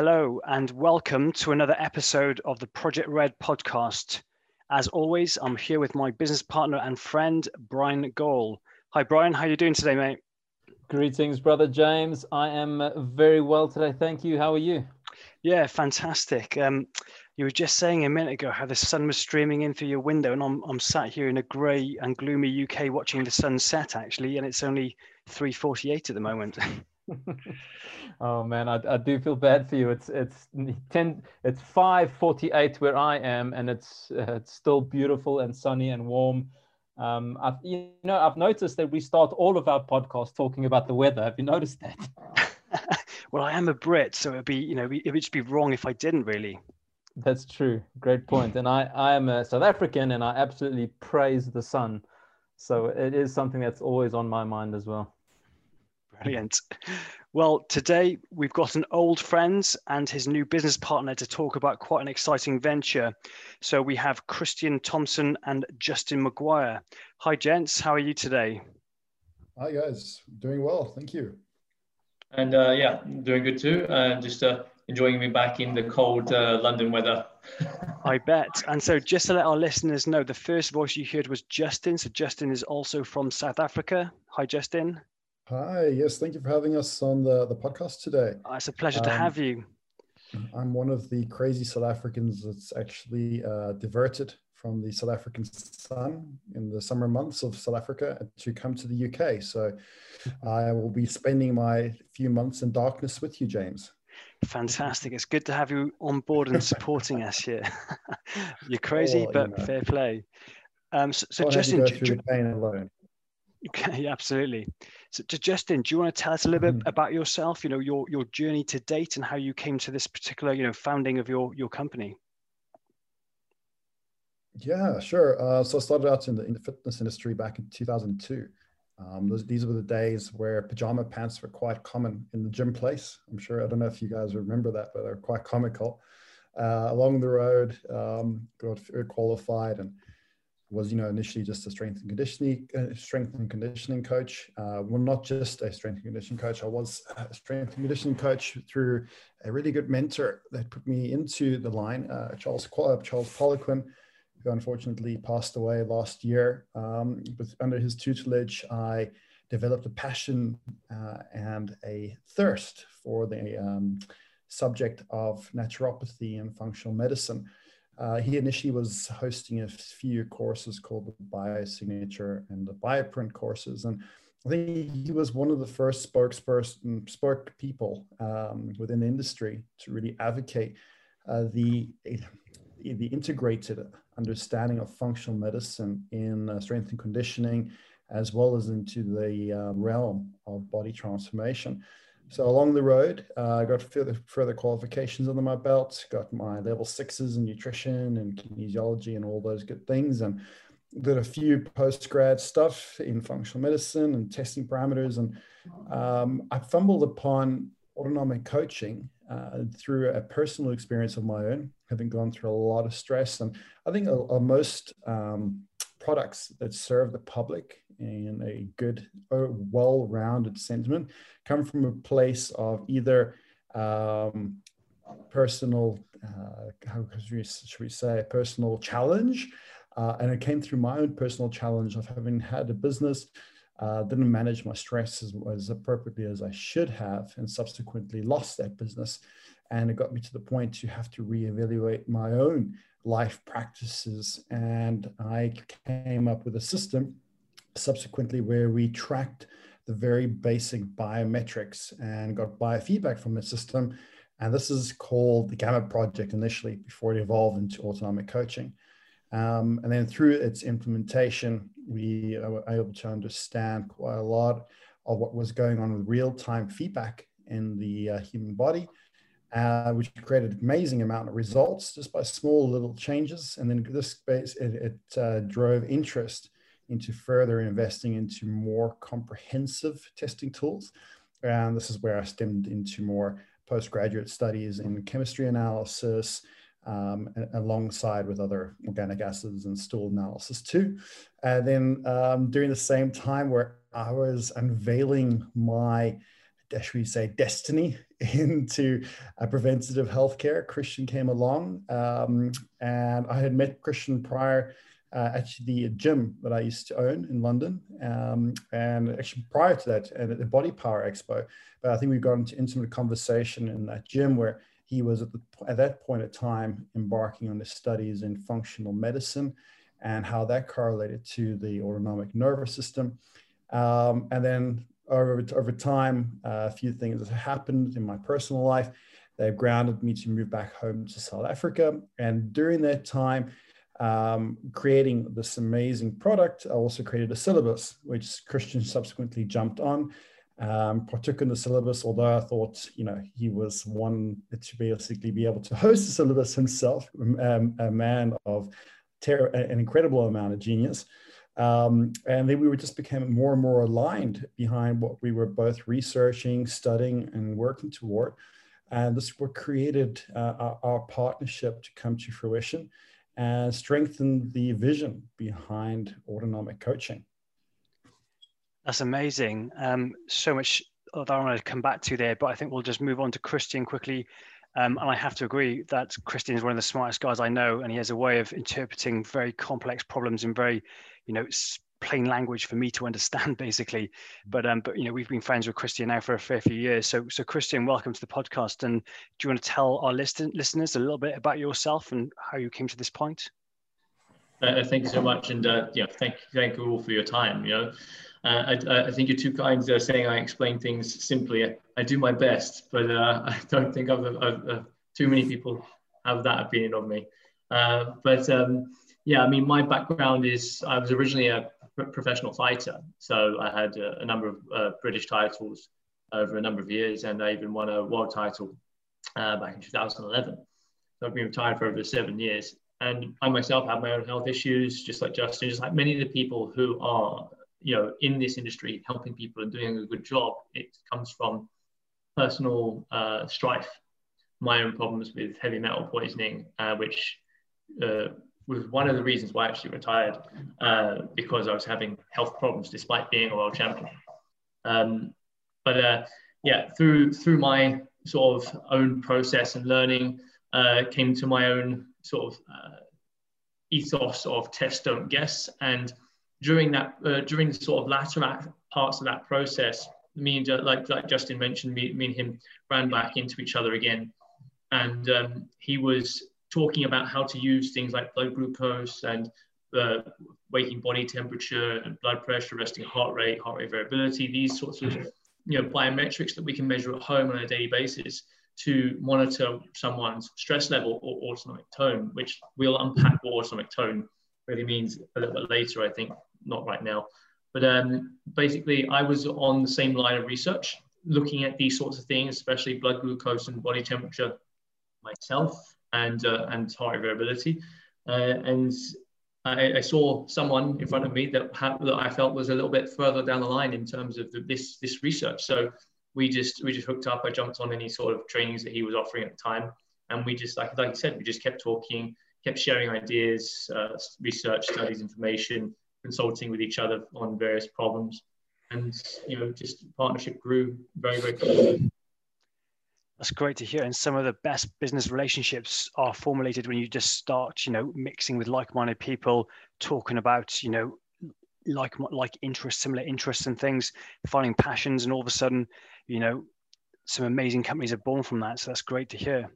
Hello, and welcome to another episode of the Project Red podcast. As always, I'm here with my business partner and friend, Brian Gall. Hi, Brian. How are you doing today, mate? Greetings, brother James. I am very well today. Thank you. How are you? Yeah, fantastic. Um, you were just saying a minute ago how the sun was streaming in through your window, and I'm, I'm sat here in a grey and gloomy UK watching the sun set, actually, and it's only 3.48 at the moment. oh man, I, I do feel bad for you. It's it's ten. It's five forty eight where I am, and it's uh, it's still beautiful and sunny and warm. Um, I've you know I've noticed that we start all of our podcasts talking about the weather. Have you noticed that? well, I am a Brit, so it'd be you know it would just be wrong if I didn't really. That's true. Great point. And I I am a South African, and I absolutely praise the sun. So it is something that's always on my mind as well. Brilliant. Well, today we've got an old friend and his new business partner to talk about quite an exciting venture. So we have Christian Thompson and Justin Maguire. Hi, gents. How are you today? Hi, guys. Doing well. Thank you. And uh, yeah, doing good too. Uh, just uh, enjoying being back in the cold uh, London weather. I bet. And so, just to let our listeners know, the first voice you heard was Justin. So, Justin is also from South Africa. Hi, Justin. Hi, yes, thank you for having us on the, the podcast today. Oh, it's a pleasure um, to have you. I'm one of the crazy South Africans that's actually uh, diverted from the South African sun in the summer months of South Africa to come to the UK. So I will be spending my few months in darkness with you, James. Fantastic. It's good to have you on board and supporting us here. You're crazy, oh, but you know. fair play. Um, so, so Justin, go through the pain alone. Okay, absolutely. So, to Justin, do you want to tell us a little bit mm-hmm. about yourself? You know, your your journey to date and how you came to this particular, you know, founding of your your company. Yeah, sure. Uh, so I started out in the in the fitness industry back in 2002. Um, those, these were the days where pajama pants were quite common in the gym place. I'm sure I don't know if you guys remember that, but they're quite comical. Uh, along the road, um, got qualified and was you know initially just a strength and conditioning uh, strength and conditioning coach. Uh, well not just a strength and conditioning coach. I was a strength and conditioning coach through a really good mentor that put me into the line uh, charles charles poliquin who unfortunately passed away last year. Um, but under his tutelage i developed a passion uh, and a thirst for the um, subject of naturopathy and functional medicine uh, he initially was hosting a few courses called the Biosignature and the Bioprint courses. And I think he was one of the first spokesperson, spoke people um, within the industry to really advocate uh, the, the integrated understanding of functional medicine in uh, strength and conditioning, as well as into the uh, realm of body transformation. So along the road, uh, I got further, further qualifications under my belt, got my level sixes in nutrition and kinesiology and all those good things, and did a few post grad stuff in functional medicine and testing parameters. And um, I fumbled upon autonomic coaching uh, through a personal experience of my own, having gone through a lot of stress. And I think a most um, products that serve the public in a good, uh, well-rounded sentiment come from a place of either um, personal, uh, how should we say, personal challenge, uh, and it came through my own personal challenge of having had a business, uh, didn't manage my stress as, as appropriately as I should have, and subsequently lost that business. And it got me to the point to have to reevaluate my own life practices. And I came up with a system subsequently where we tracked the very basic biometrics and got biofeedback from the system. And this is called the Gamma Project initially before it evolved into autonomic coaching. Um, and then through its implementation, we were able to understand quite a lot of what was going on with real time feedback in the uh, human body uh, which created an amazing amount of results just by small little changes. And then this space, it, it uh, drove interest into further investing into more comprehensive testing tools. And this is where I stemmed into more postgraduate studies in chemistry analysis, um, alongside with other organic acids and stool analysis too. And then um, during the same time where I was unveiling my should we say, destiny into uh, preventative healthcare. Christian came along, um, and I had met Christian prior uh, actually the gym that I used to own in London, um, and actually prior to that, and at the Body Power Expo. But I think we got into intimate conversation in that gym where he was at, the, at that point of time embarking on his studies in functional medicine and how that correlated to the autonomic nervous system. Um, and then over, over time, uh, a few things have happened in my personal life. They've grounded me to move back home to South Africa. And during that time, um, creating this amazing product, I also created a syllabus, which Christian subsequently jumped on, um, partook in the syllabus, although I thought, you know, he was one to basically be able to host the syllabus himself, um, a man of ter- an incredible amount of genius. Um, and then we were just became more and more aligned behind what we were both researching, studying, and working toward. And this what created uh, our, our, partnership to come to fruition and strengthen the vision behind autonomic coaching. That's amazing. Um, so much that I want to come back to there, but I think we'll just move on to Christian quickly. Um, and I have to agree that Christian is one of the smartest guys I know, and he has a way of interpreting very complex problems in very, you know, plain language for me to understand, basically. But um, but you know, we've been friends with Christian now for a fair few years. So so Christian, welcome to the podcast. And do you want to tell our listen, listeners a little bit about yourself and how you came to this point? Uh, thank you so much, and uh, yeah, thank thank you all for your time. You know, uh, I, I, think you're too kind uh, saying I explain things simply. I, I do my best, but uh, I don't think I've, I've, I've, too many people have that opinion of me. Uh, but um, yeah, I mean, my background is I was originally a professional fighter. So I had a, a number of uh, British titles over a number of years, and I even won a world title uh, back in 2011. So I've been retired for over seven years. And I myself have my own health issues, just like Justin, just like many of the people who are, you know, in this industry helping people and doing a good job. It comes from personal uh, strife, my own problems with heavy metal poisoning, uh, which uh, was one of the reasons why I actually retired uh, because I was having health problems despite being a world champion. Um, but uh, yeah, through through my sort of own process and learning, uh, came to my own sort of uh, ethos of test don't guess. And during that uh, during the sort of latter parts of that process, me and like like Justin mentioned, me, me and him ran back into each other again, and um, he was talking about how to use things like blood glucose and uh, waking body temperature and blood pressure, resting heart rate, heart rate variability, these sorts of you know, biometrics that we can measure at home on a daily basis to monitor someone's stress level or autonomic tone, which we'll unpack what autonomic tone really means a little bit later, I think, not right now. But um, basically, I was on the same line of research, looking at these sorts of things, especially blood glucose and body temperature myself and uh, and heart variability. Uh, and I, I, saw someone in front of me that, that I felt was a little bit further down the line in terms of the, this this research. So we just we just hooked up. I jumped on any sort of trainings that he was offering at the time, and we just like like I said, we just kept talking, kept sharing ideas, uh, research, studies, information, consulting with each other on various problems, and you know just partnership grew very very quickly. That's great to hear. And some of the best business relationships are formulated when you just start, you know, mixing with like-minded people, talking about, you know, like like interests, similar interests and things, finding passions, and all of a sudden, you know, some amazing companies are born from that. So that's great to hear.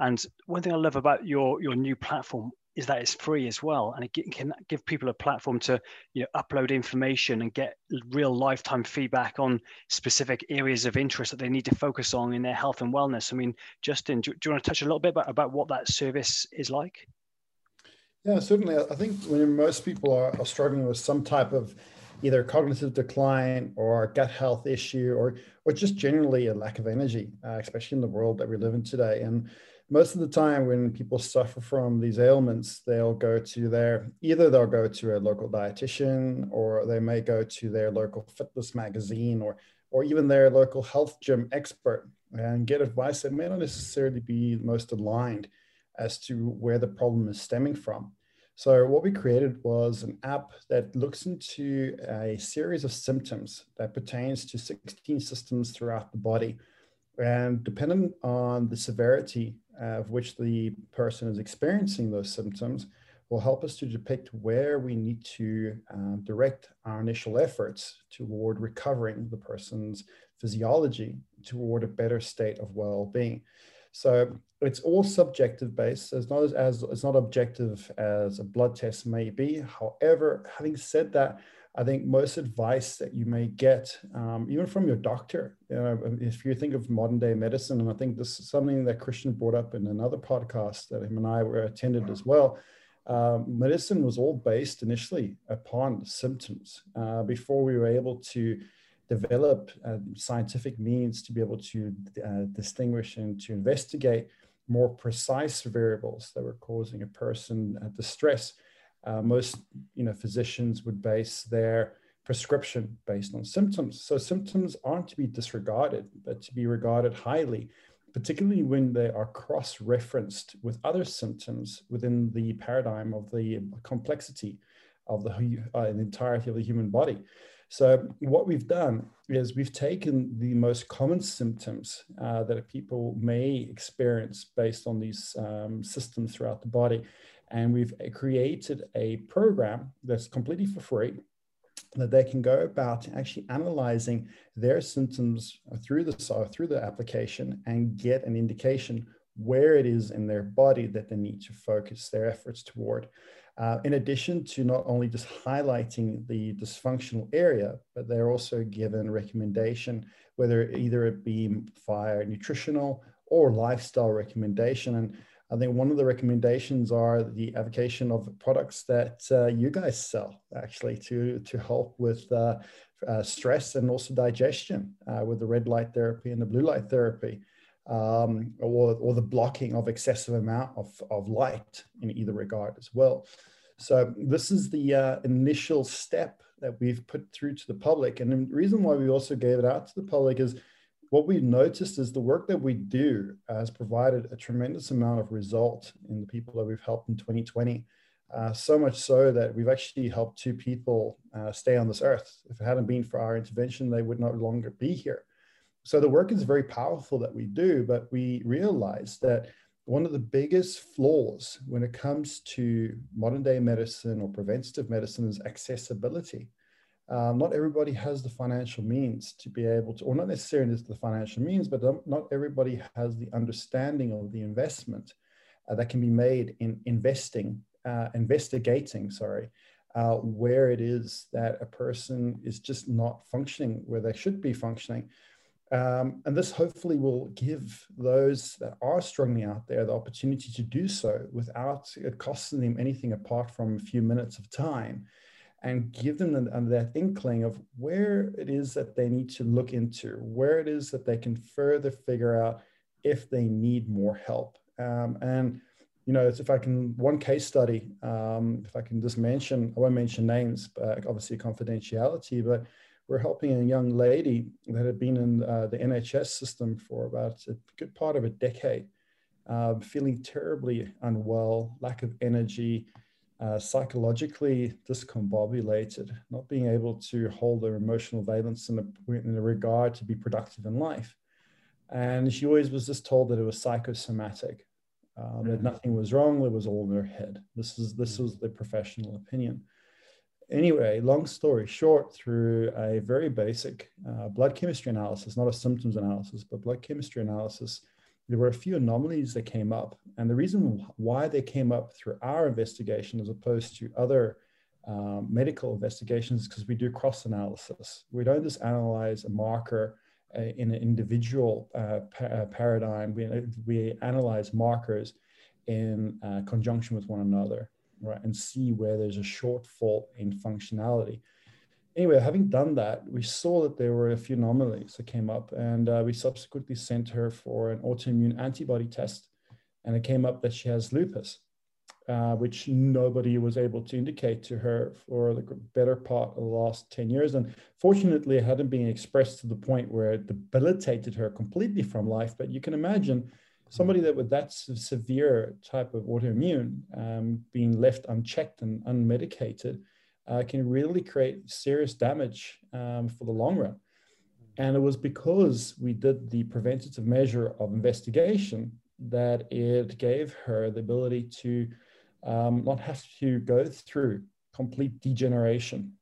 And one thing I love about your your new platform is that it's free as well and it can give people a platform to you know upload information and get real lifetime feedback on specific areas of interest that they need to focus on in their health and wellness. I mean justin do, do you want to touch a little bit about, about what that service is like? Yeah certainly. I think when most people are, are struggling with some type of either cognitive decline or gut health issue or or just generally a lack of energy uh, especially in the world that we live in today. And most of the time when people suffer from these ailments they'll go to their either they'll go to a local dietitian or they may go to their local fitness magazine or or even their local health gym expert and get advice that may not necessarily be most aligned as to where the problem is stemming from So what we created was an app that looks into a series of symptoms that pertains to 16 systems throughout the body. And depending on the severity of which the person is experiencing those symptoms, will help us to depict where we need to uh, direct our initial efforts toward recovering the person's physiology toward a better state of well-being. So it's all subjective based. It's not as, as it's not objective as a blood test may be. However, having said that, I think most advice that you may get, um, even from your doctor, you know, if you think of modern day medicine, and I think this is something that Christian brought up in another podcast that him and I were attended as well. Um, medicine was all based initially upon symptoms uh, before we were able to develop uh, scientific means to be able to uh, distinguish and to investigate more precise variables that were causing a person uh, distress. Uh, most you know, physicians would base their prescription based on symptoms. So symptoms aren't to be disregarded, but to be regarded highly, particularly when they are cross-referenced with other symptoms within the paradigm of the complexity of the, uh, the entirety of the human body. So what we've done is we've taken the most common symptoms uh, that people may experience based on these um, systems throughout the body, and we've created a program that's completely for free that they can go about actually analyzing their symptoms through the through the application and get an indication where it is in their body that they need to focus their efforts toward. Uh, in addition to not only just highlighting the dysfunctional area, but they're also given recommendation, whether either it be via nutritional or lifestyle recommendation. And I think one of the recommendations are the avocation of products that uh, you guys sell actually to, to help with uh, uh stress and also digestion uh, with the red light therapy and the blue light therapy. Um, or, or the blocking of excessive amount of, of light in either regard as well. So this is the uh, initial step that we've put through to the public. And the reason why we also gave it out to the public is what we've noticed is the work that we do has provided a tremendous amount of result in the people that we've helped in 2020. Uh, so much so that we've actually helped two people uh, stay on this earth. If it hadn't been for our intervention, they would no longer be here. So the work is very powerful that we do, but we realize that one of the biggest flaws when it comes to modern day medicine or preventative medicine is accessibility. Um, not everybody has the financial means to be able to, or not necessarily the financial means, but not everybody has the understanding of the investment uh, that can be made in investing, uh, investigating, sorry, uh, where it is that a person is just not functioning where they should be functioning. Um, and this hopefully will give those that are struggling out there the opportunity to do so without it costing them anything apart from a few minutes of time and give them the, that inkling of where it is that they need to look into, where it is that they can further figure out if they need more help. Um, and, you know, if I can, one case study, um, if I can just mention, I won't mention names, but obviously confidentiality, but we're helping a young lady that had been in uh, the NHS system for about a good part of a decade, uh, feeling terribly unwell, lack of energy, uh, psychologically discombobulated, not being able to hold their emotional valence in in regard to be productive in life. And she always was just told that it was psychosomatic, um, that mm-hmm. nothing was wrong, it was all in her head. This is this mm. was the professional opinion anyway, long story short, through a very basic uh, blood chemistry analysis, not a symptoms analysis, but blood chemistry analysis, there were a few anomalies that came up. And the reason why they came up through our investigation as opposed to other um, medical investigations because we do cross analysis. We don't just analyze a marker uh, in an individual uh, pa- uh, paradigm, we, we analyze markers in uh, conjunction with one another right, and see where there's a shortfall in functionality. Anyway, having done that, we saw that there were a few anomalies that came up, and uh, we subsequently sent her for an autoimmune antibody test, and it came up that she has lupus. Uh, which nobody was able to indicate to her for the better part of the last 10 years. And fortunately, it hadn't been expressed to the point where it debilitated her completely from life. But you can imagine somebody that with that severe type of autoimmune um, being left unchecked and unmedicated uh, can really create serious damage um, for the long run. And it was because we did the preventative measure of investigation that it gave her the ability to um, not have to go through complete degeneration,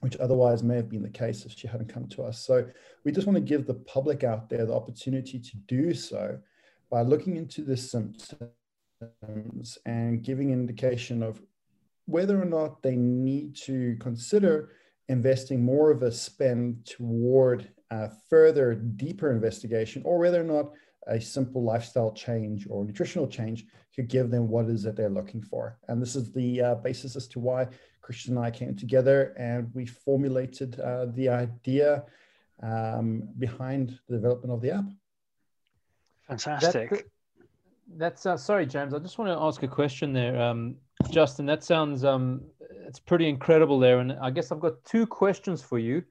which otherwise may have been the case if she hadn't come to us. So we just want to give the public out there the opportunity to do so by looking into the symptoms and giving indication of whether or not they need to consider investing more of a spend toward a further deeper investigation or whether or not a simple lifestyle change or nutritional change could give them what it is that they're looking for. And this is the uh, basis as to why Christian and I came together and we formulated uh, the idea um, behind the development of the app. Fantastic. That, that's uh, sorry, James. I just want to ask a question there, um, Justin. That sounds um, it's pretty incredible there, and I guess I've got two questions for you.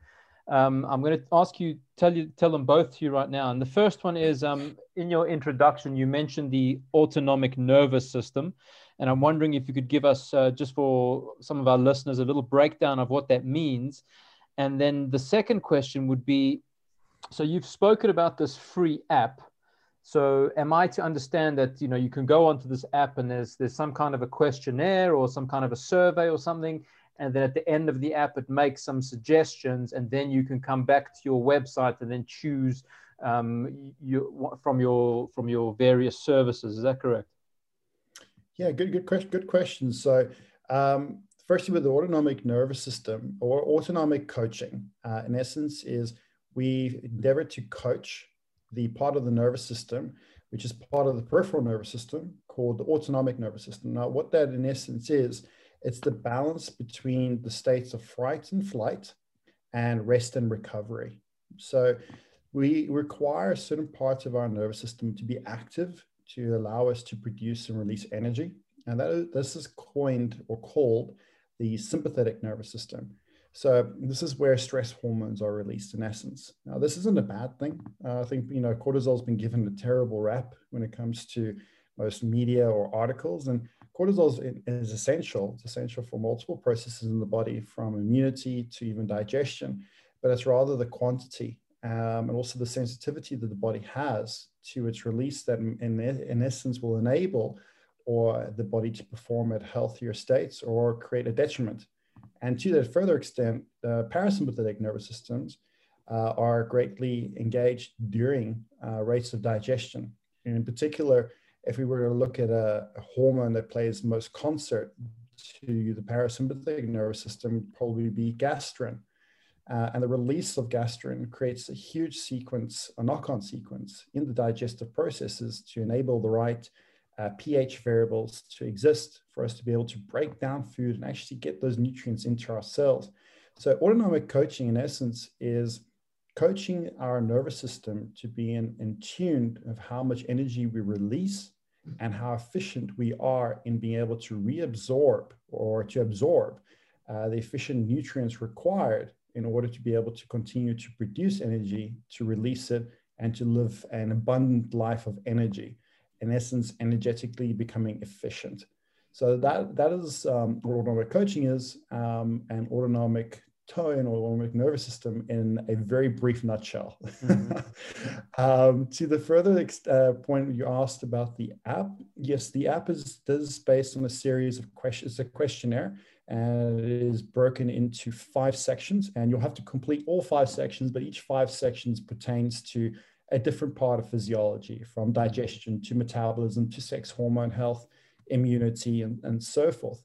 Um, I'm going to ask you, tell you, tell them both to you right now. And the first one is, um, in your introduction, you mentioned the autonomic nervous system, and I'm wondering if you could give us, uh, just for some of our listeners, a little breakdown of what that means. And then the second question would be, so you've spoken about this free app. So am I to understand that you know you can go onto this app and there's there's some kind of a questionnaire or some kind of a survey or something, and then at the end of the app it makes some suggestions and then you can come back to your website and then choose um, you, from your from your various services. Is that correct? Yeah good good question good question. So um, firstly with the autonomic nervous system or autonomic coaching uh, in essence is we endeavor to coach the part of the nervous system which is part of the peripheral nervous system called the autonomic nervous system now what that in essence is it's the balance between the states of fright and flight and rest and recovery. So we require certain parts of our nervous system to be active to allow us to produce and release energy. And that is, this is coined or called the sympathetic nervous system. So this is where stress hormones are released in essence. Now, this isn't a bad thing. Uh, I think, you know, cortisol has been given a terrible rap when it comes to most media or articles. And cortisol is, essential. It's essential for multiple processes in the body, from immunity to even digestion. But it's rather the quantity um, and also the sensitivity that the body has to its release that, in, in essence, will enable or the body to perform at healthier states or create a detriment. And to that further extent, the parasympathetic nervous systems uh, are greatly engaged during uh, rates of digestion. And in particular, if we were to look at a, a hormone that plays most concert to the parasympathetic nervous system, probably be gastrin. Uh, and the release of gastrin creates a huge sequence, a knock-on sequence in the digestive processes to enable the right uh, pH variables to exist for us to be able to break down food and actually get those nutrients into our cells. So autonomic coaching, in essence, is coaching our nervous system to be in, in tune of how much energy we release and how efficient we are in being able to reabsorb or to absorb uh, the efficient nutrients required in order to be able to continue to produce energy, to release it, and to live an abundant life of energy. In essence, energetically becoming efficient. So that that is um, what autonomic coaching is, um, and autonomic tone or autonomic nervous system in a very brief nutshell. Mm-hmm. um, to the further ex- uh, point you asked about the app, yes, the app is, is based on a series of questions, it's a questionnaire, and it is broken into five sections, and you'll have to complete all five sections, but each five sections pertains to a different part of physiology, from digestion to metabolism to sex hormone health, immunity, and, and so forth.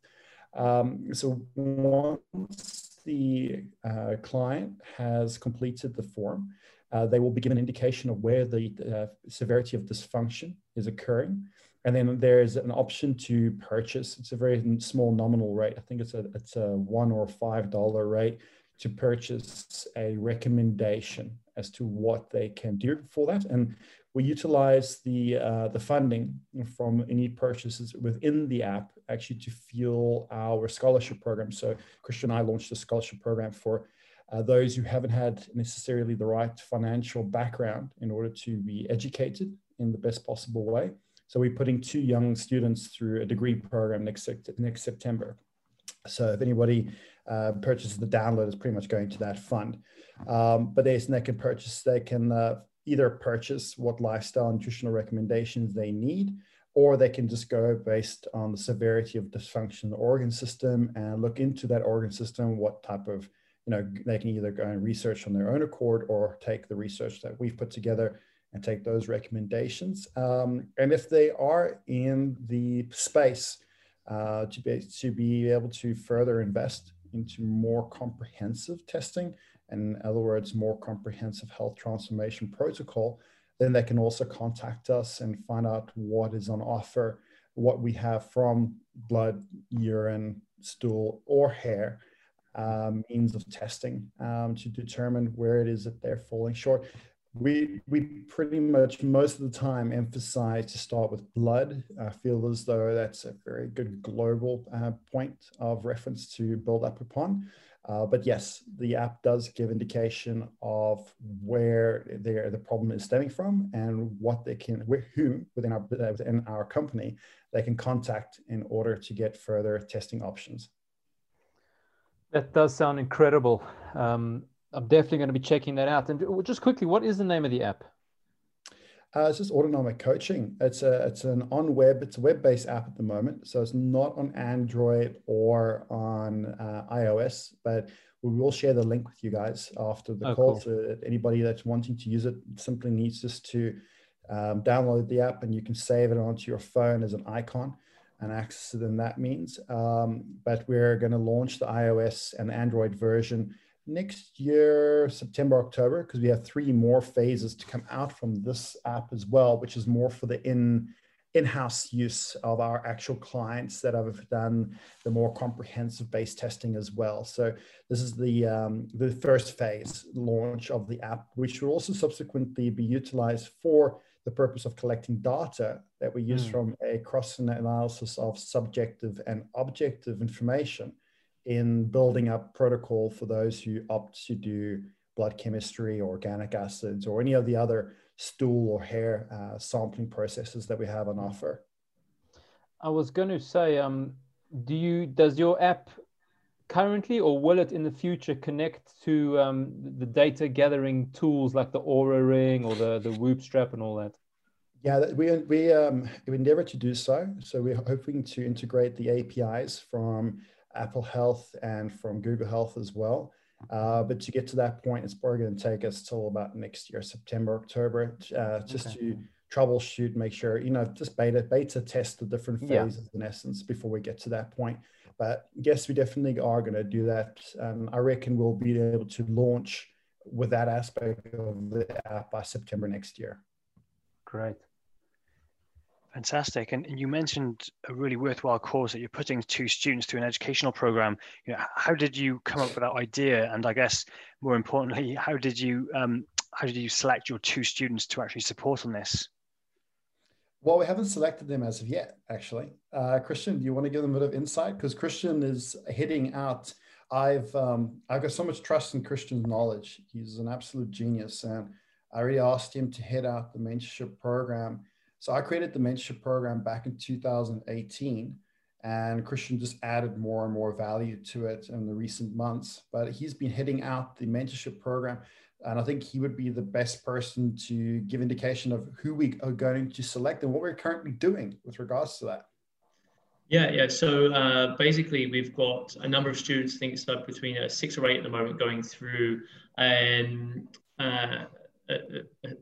Um, so once the uh, client has completed the form, uh, they will be given an indication of where the uh, severity of dysfunction is occurring. And then there's an option to purchase. It's a very small nominal rate. I think it's a, it's a one or five dollar rate to purchase a recommendation as to what they can do for that. And we utilize the uh, the funding from any purchases within the app actually to fuel our scholarship program. So Christian and I launched a scholarship program for uh, those who haven't had necessarily the right financial background in order to be educated in the best possible way. So we're putting two young students through a degree program next, next September. So if anybody uh, purchases the download, it's pretty much going to that fund. Um, but they, they can purchase, they can uh, either purchase what lifestyle nutritional recommendations they need, or they can just go based on the severity of dysfunction in the organ system and look into that organ system, what type of, you know, they can either go and research on their own accord or take the research that we've put together and take those recommendations. Um, and if they are in the space uh, to, be, to be able to further invest into more comprehensive testing, and in other words, more comprehensive health transformation protocol, then they can also contact us and find out what is on offer, what we have from blood, urine, stool, or hair um, means of testing um, to determine where it is that they're falling short we we pretty much most of the time emphasize to start with blood. I feel as though that's a very good global uh, point of reference to build up upon. Uh, but yes, the app does give indication of where the problem is stemming from and what they can, who within our within our company they can contact in order to get further testing options. That does sound incredible. Um, I'm definitely going to be checking that out. And just quickly, what is the name of the app? Uh, it's just Autonomic Coaching. It's a it's an on web. It's a web based app at the moment, so it's not on Android or on uh, iOS. But we will share the link with you guys after the oh, call. Cool. So anybody that's wanting to use it simply needs just to um, download the app, and you can save it onto your phone as an icon and access it in that means. Um, but we're going to launch the iOS and Android version next year, September, October, because we have three more phases to come out from this app as well, which is more for the in in-house use of our actual clients that have done the more comprehensive base testing as well. So this is the um, the first phase launch of the app, which will also subsequently be utilized for the purpose of collecting data that we use mm. from a cross analysis of subjective and objective information in building up protocol for those who opt to do blood chemistry, organic acids, or any of the other stool or hair uh, sampling processes that we have on offer. I was going to say, um, do you does your app currently or will it in the future connect to um, the data gathering tools like the Oura Ring or the the Whoop strap and all that? Yeah, we we um, we endeavor to do so. So we're hoping to integrate the APIs from Apple Health and from Google Health as well. Uh, but to get to that point, it's probably going to take us till about next year, September, October, uh, just okay. to troubleshoot, make sure, you know, just beta, beta test the different phases yeah. in essence before we get to that point. But yes, we definitely are going to do that. Um, I reckon we'll be able to launch with that aspect of the app by September next year. Great. Fantastic. And, you mentioned a really worthwhile cause that you're putting two students through an educational program. You know, how did you come up with that idea? And I guess more importantly, how did you um, how did you select your two students to actually support on this? Well, we haven't selected them as of yet, actually. Uh, Christian, do you want to give them a bit of insight? Because Christian is heading out. I've um, I've got so much trust in Christian's knowledge. He's an absolute genius, and I already asked him to head out the mentorship program so I created the mentorship program back in 2018, and Christian just added more and more value to it in the recent months. But he's been hitting out the mentorship program, and I think he would be the best person to give indication of who we are going to select and what we're currently doing with regards to that. Yeah, yeah. So uh, basically, we've got a number of students. I think it's up between uh, six or eight at the moment, going through um, uh,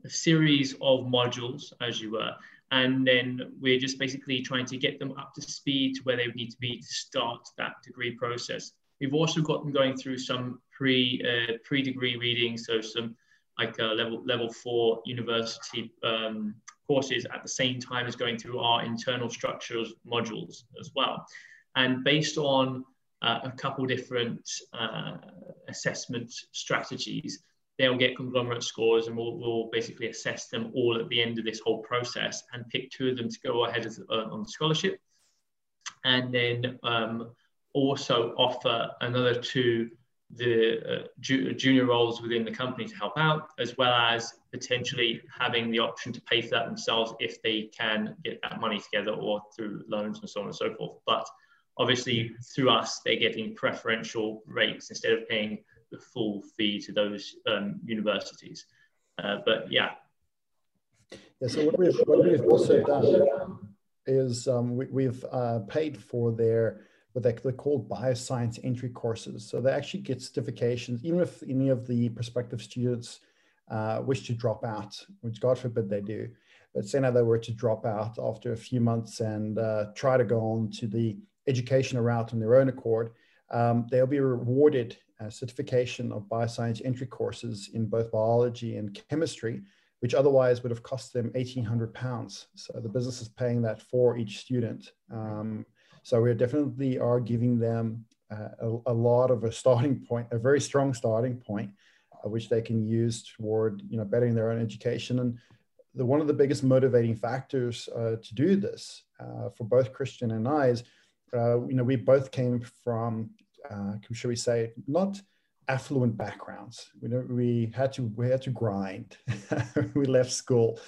a, series of modules, as you were, and then we're just basically trying to get them up to speed to where they need to be to start that degree process. We've also got them going through some pre uh, pre degree reading, so some like uh, level level four university um, courses at the same time as going through our internal structures modules as well. And based on uh, a couple different uh, assessment strategies, they'll get conglomerate scores and we'll, we'll, basically assess them all at the end of this whole process and pick two of them to go ahead as, uh, on scholarship and then um, also offer another two the uh, ju- junior roles within the company to help out, as well as potentially having the option to pay for that themselves if they can get that money together or through loans and so on and so forth. But obviously, through us, they're getting preferential rates instead of paying the full fee to those um, universities. Uh, but yeah. Yeah, so what we've, what we've also done is um, we, have uh, paid for their what they, they're called bioscience entry courses. So they actually get certifications, even if any of the prospective students uh, wish to drop out, which God forbid they do. But say now they were to drop out after a few months and uh, try to go on to the educational route on their own accord, um, they'll be rewarded a certification of bioscience entry courses in both biology and chemistry, which otherwise would have cost them 1,800 pounds. So the business is paying that for each student. Um, so we definitely are giving them uh, a, a, lot of a starting point, a very strong starting point, uh, which they can use toward you know bettering their own education. And the, one of the biggest motivating factors uh, to do this uh, for both Christian and I is, uh, you know, we both came from, uh, shall we say, not affluent backgrounds. We, we had to we had to grind. we left school,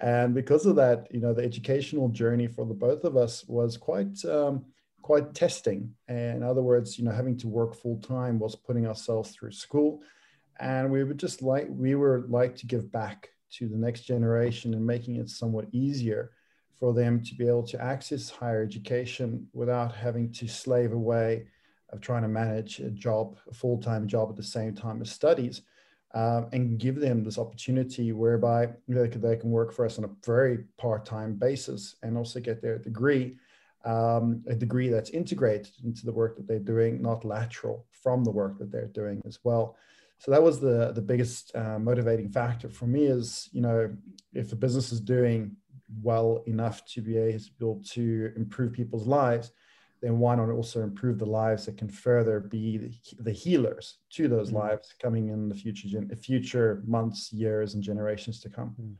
and because of that, you know, the educational journey for the both of us was quite um, quite testing. In other words, you know, having to work full time was putting ourselves through school, and we would just like we were like to give back to the next generation and making it somewhat easier for them to be able to access higher education without having to slave away of trying to manage a job, a full time job at the same time as studies, uh, and give them this opportunity whereby they can, they can work for us on a very part time basis and also get their degree, um, a degree that's integrated into the work that they're doing, not lateral from the work that they're doing as well. So that was the the biggest uh, motivating factor for me is you know if a business is doing well enough to be able to improve people's lives, then why not also improve the lives that can further be the, the healers to those mm-hmm. lives coming in the future future months, years, and generations to come. Mm.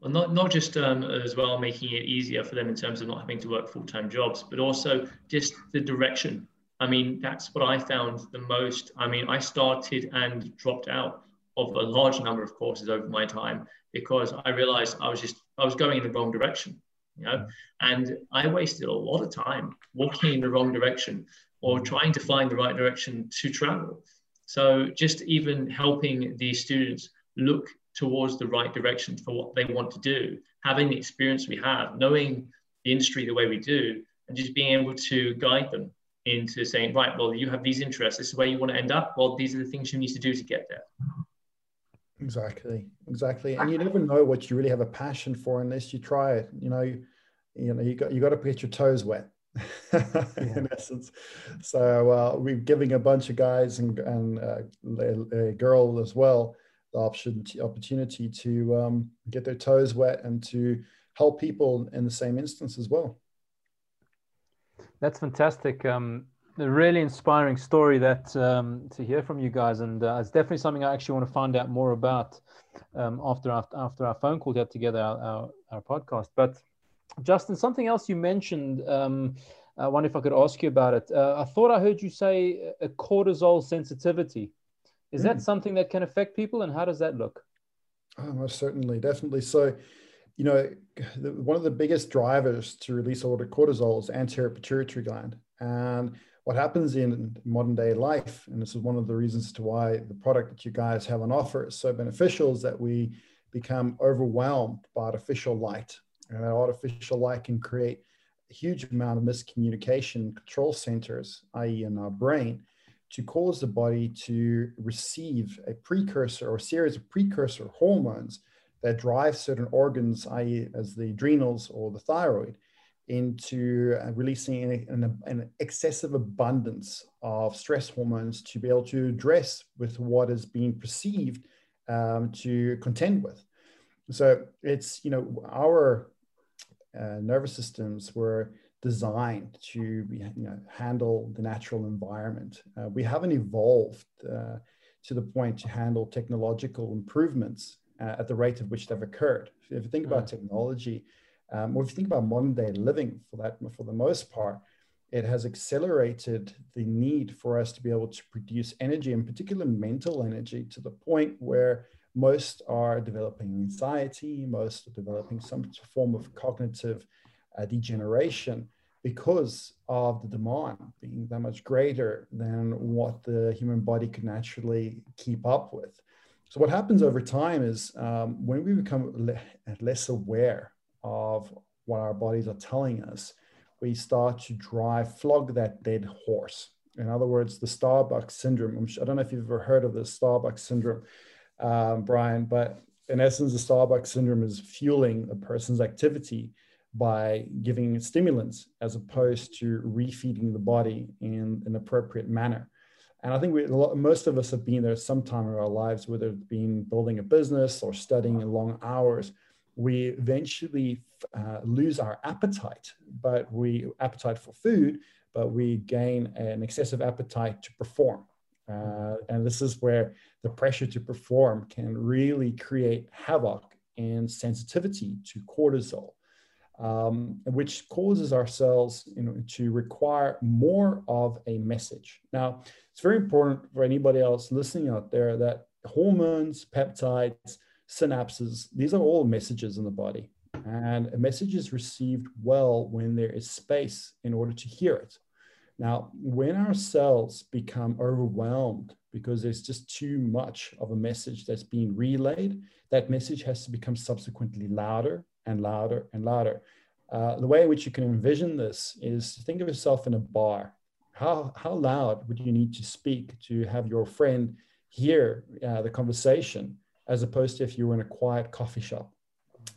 Well, not not just um, as well making it easier for them in terms of not having to work full time jobs, but also just the direction. I mean, that's what I found the most. I mean, I started and dropped out of a large number of courses over my time because I realized I was just I was going in the wrong direction you know? And i wasted a lot of time walking in the wrong direction or mm. trying to find the right direction to travel. So just even helping these students look towards the right direction for what they want to do having the experience we have knowing the industry the way we do and just being able to guide them into saying right well you have these interests. This is where you want to end up. Well these are the things you need to do to get there Exactly, exactly. And you never know what you really have a passion for unless you try it. You know, you, you know, you got you got to get your toes wet, in essence. So uh, we're giving a bunch of guys and and uh, a, a, girl as well the option opportunity to um, get their toes wet and to help people in the same instance as well. That's fantastic. Um, a really inspiring story that um, to hear from you guys, and uh, it's definitely something I actually want to find out more about um, after, after after our phone call had together our, our, our, podcast. But Justin, something else you mentioned. Um, I wonder if I could ask you about it. Uh, I thought I heard you say a cortisol sensitivity. Is mm. that hmm. something that can affect people, and how does that look? Oh, most certainly, definitely. So, you know, the, one of the biggest drivers to release a lot of cortisol is anterior pituitary gland, and what happens in modern day life, and this is one of the reasons to why the product that you guys have on offer is so beneficial, is that we become overwhelmed by artificial light. And that artificial light can create a huge amount of miscommunication control centers, i.e., in our brain, to cause the body to receive a precursor or a series of precursor hormones that drive certain organs, i.e., as the adrenals or the thyroid, into uh, releasing an, an, an, excessive abundance of stress hormones to be able to address with what is being perceived um, to contend with. So it's, you know, our uh, nervous systems were designed to you know, handle the natural environment. Uh, we haven't evolved uh, to the point to handle technological improvements uh, at the rate at which they've occurred. If you think about mm. technology, um, if you think about modern day living for that, for the most part, it has accelerated the need for us to be able to produce energy, in particular mental energy, to the point where most are developing anxiety, most are developing some form of cognitive uh, degeneration because of the demand being that much greater than what the human body can naturally keep up with. So, what happens over time is um, when we become le- less aware of what our bodies are telling us, we start to drive, flog that dead horse. In other words, the Starbucks syndrome. I don't know if you've ever heard of the Starbucks syndrome, um, Brian, but in essence, the Starbucks syndrome is fueling a person's activity by giving stimulants as opposed to refeeding the body in an appropriate manner. And I think we, most of us have been there sometime in our lives, whether it's been building a business or studying in long hours. We eventually uh, lose our appetite, but we appetite for food, but we gain an excessive appetite to perform. Uh, and this is where the pressure to perform can really create havoc and sensitivity to cortisol um, which causes our cells you know, to require more of a message. Now, it's very important for anybody else listening out there that hormones, peptides, synapses, these are all messages in the body. And a message is received well when there is space in order to hear it. Now, when our cells become overwhelmed because there's just too much of a message that's being relayed, that message has to become subsequently louder and louder and louder. Uh, the way in which you can envision this is to think of yourself in a bar. How, how loud would you need to speak to have your friend hear uh, the conversation as opposed to if you were in a quiet coffee shop?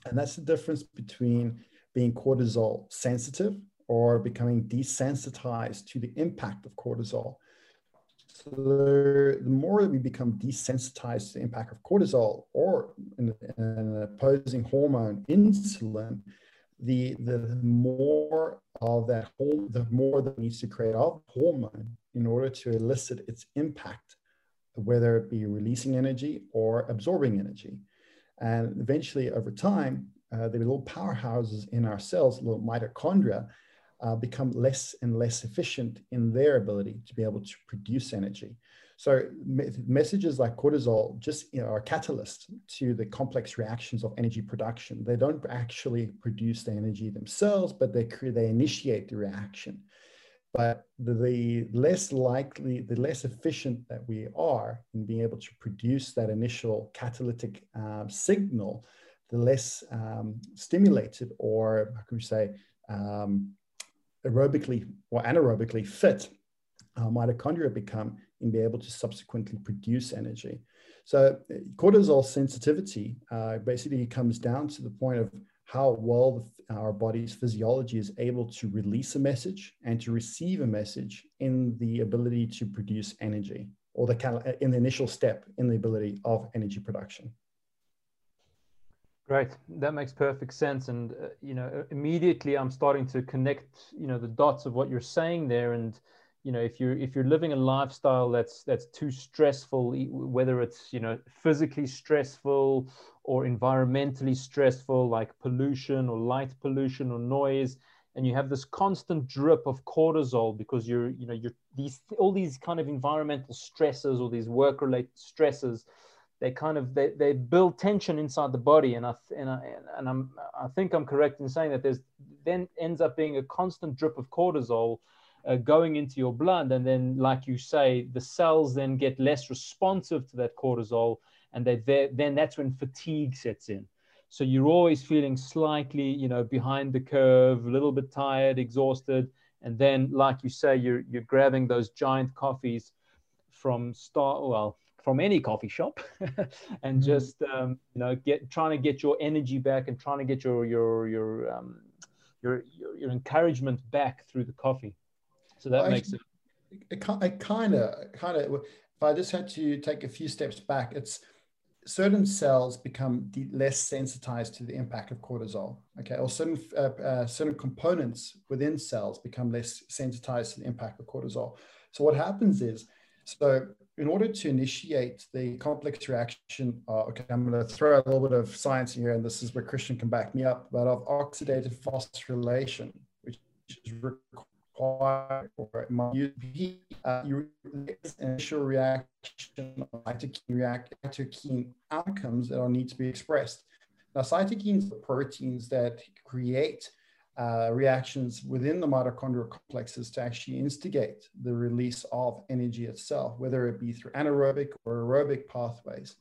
And that's the difference between being cortisol sensitive or becoming desensitized to the impact of cortisol. So the, more that we become desensitized to the impact of cortisol or an, an opposing hormone, insulin, the the more of that the more that needs to create of hormone in order to elicit its impact, whether it be releasing energy or absorbing energy. And eventually, over time, uh, the little powerhouses in our cells, little mitochondria, uh, become less and less efficient in their ability to be able to produce energy. So me messages like cortisol just you know, are catalysts to the complex reactions of energy production. They don't actually produce the energy themselves, but they they initiate the reaction. But the, less likely, the less efficient that we are in being able to produce that initial catalytic um, signal, the less um, stimulated or how can we say um, aerobically or anaerobically fit uh, mitochondria become and be able to subsequently produce energy. So cortisol sensitivity uh, basically comes down to the point of how well our body's physiology is able to release a message and to receive a message in the ability to produce energy or the in the initial step in the ability of energy production. Great, that makes perfect sense, and uh, you know immediately I'm starting to connect you know the dots of what you're saying there, and you know if you're if you're living a lifestyle that's that's too stressful whether it's you know physically stressful or environmentally stressful like pollution or light pollution or noise and you have this constant drip of cortisol because you're you know you're these all these kind of environmental stresses or these work related stresses they kind of they, they build tension inside the body and I and I and I'm I think I'm correct in saying that there's then ends up being a constant drip of cortisol uh, going into your blood. And then, like you say, the cells then get less responsive to that cortisol. And they, then that's when fatigue sets in. So you're always feeling slightly, you know, behind the curve, a little bit tired, exhausted. And then, like you say, you're, you're grabbing those giant coffees from Star, well, from any coffee shop and mm-hmm. just um, you know get trying to get your energy back and trying to get your your your um, your, your, your encouragement back through the coffee so that I, makes it. It, it kind of, kind of. If I just had to take a few steps back, it's certain cells become less sensitized to the impact of cortisol. Okay, or certain uh, uh, certain components within cells become less sensitized to the impact of cortisol. So what happens is, so in order to initiate the complex reaction, uh, okay, I'm going to throw a little bit of science here, and this is where Christian can back me up, but of oxidative phosphorylation, which is require or it uh, initial reaction cytokine react cytokine outcomes that are need to be expressed. Now, cytokines are proteins that create uh, reactions within the mitochondrial complexes to actually instigate the release of energy itself, whether it be through anaerobic or aerobic pathways.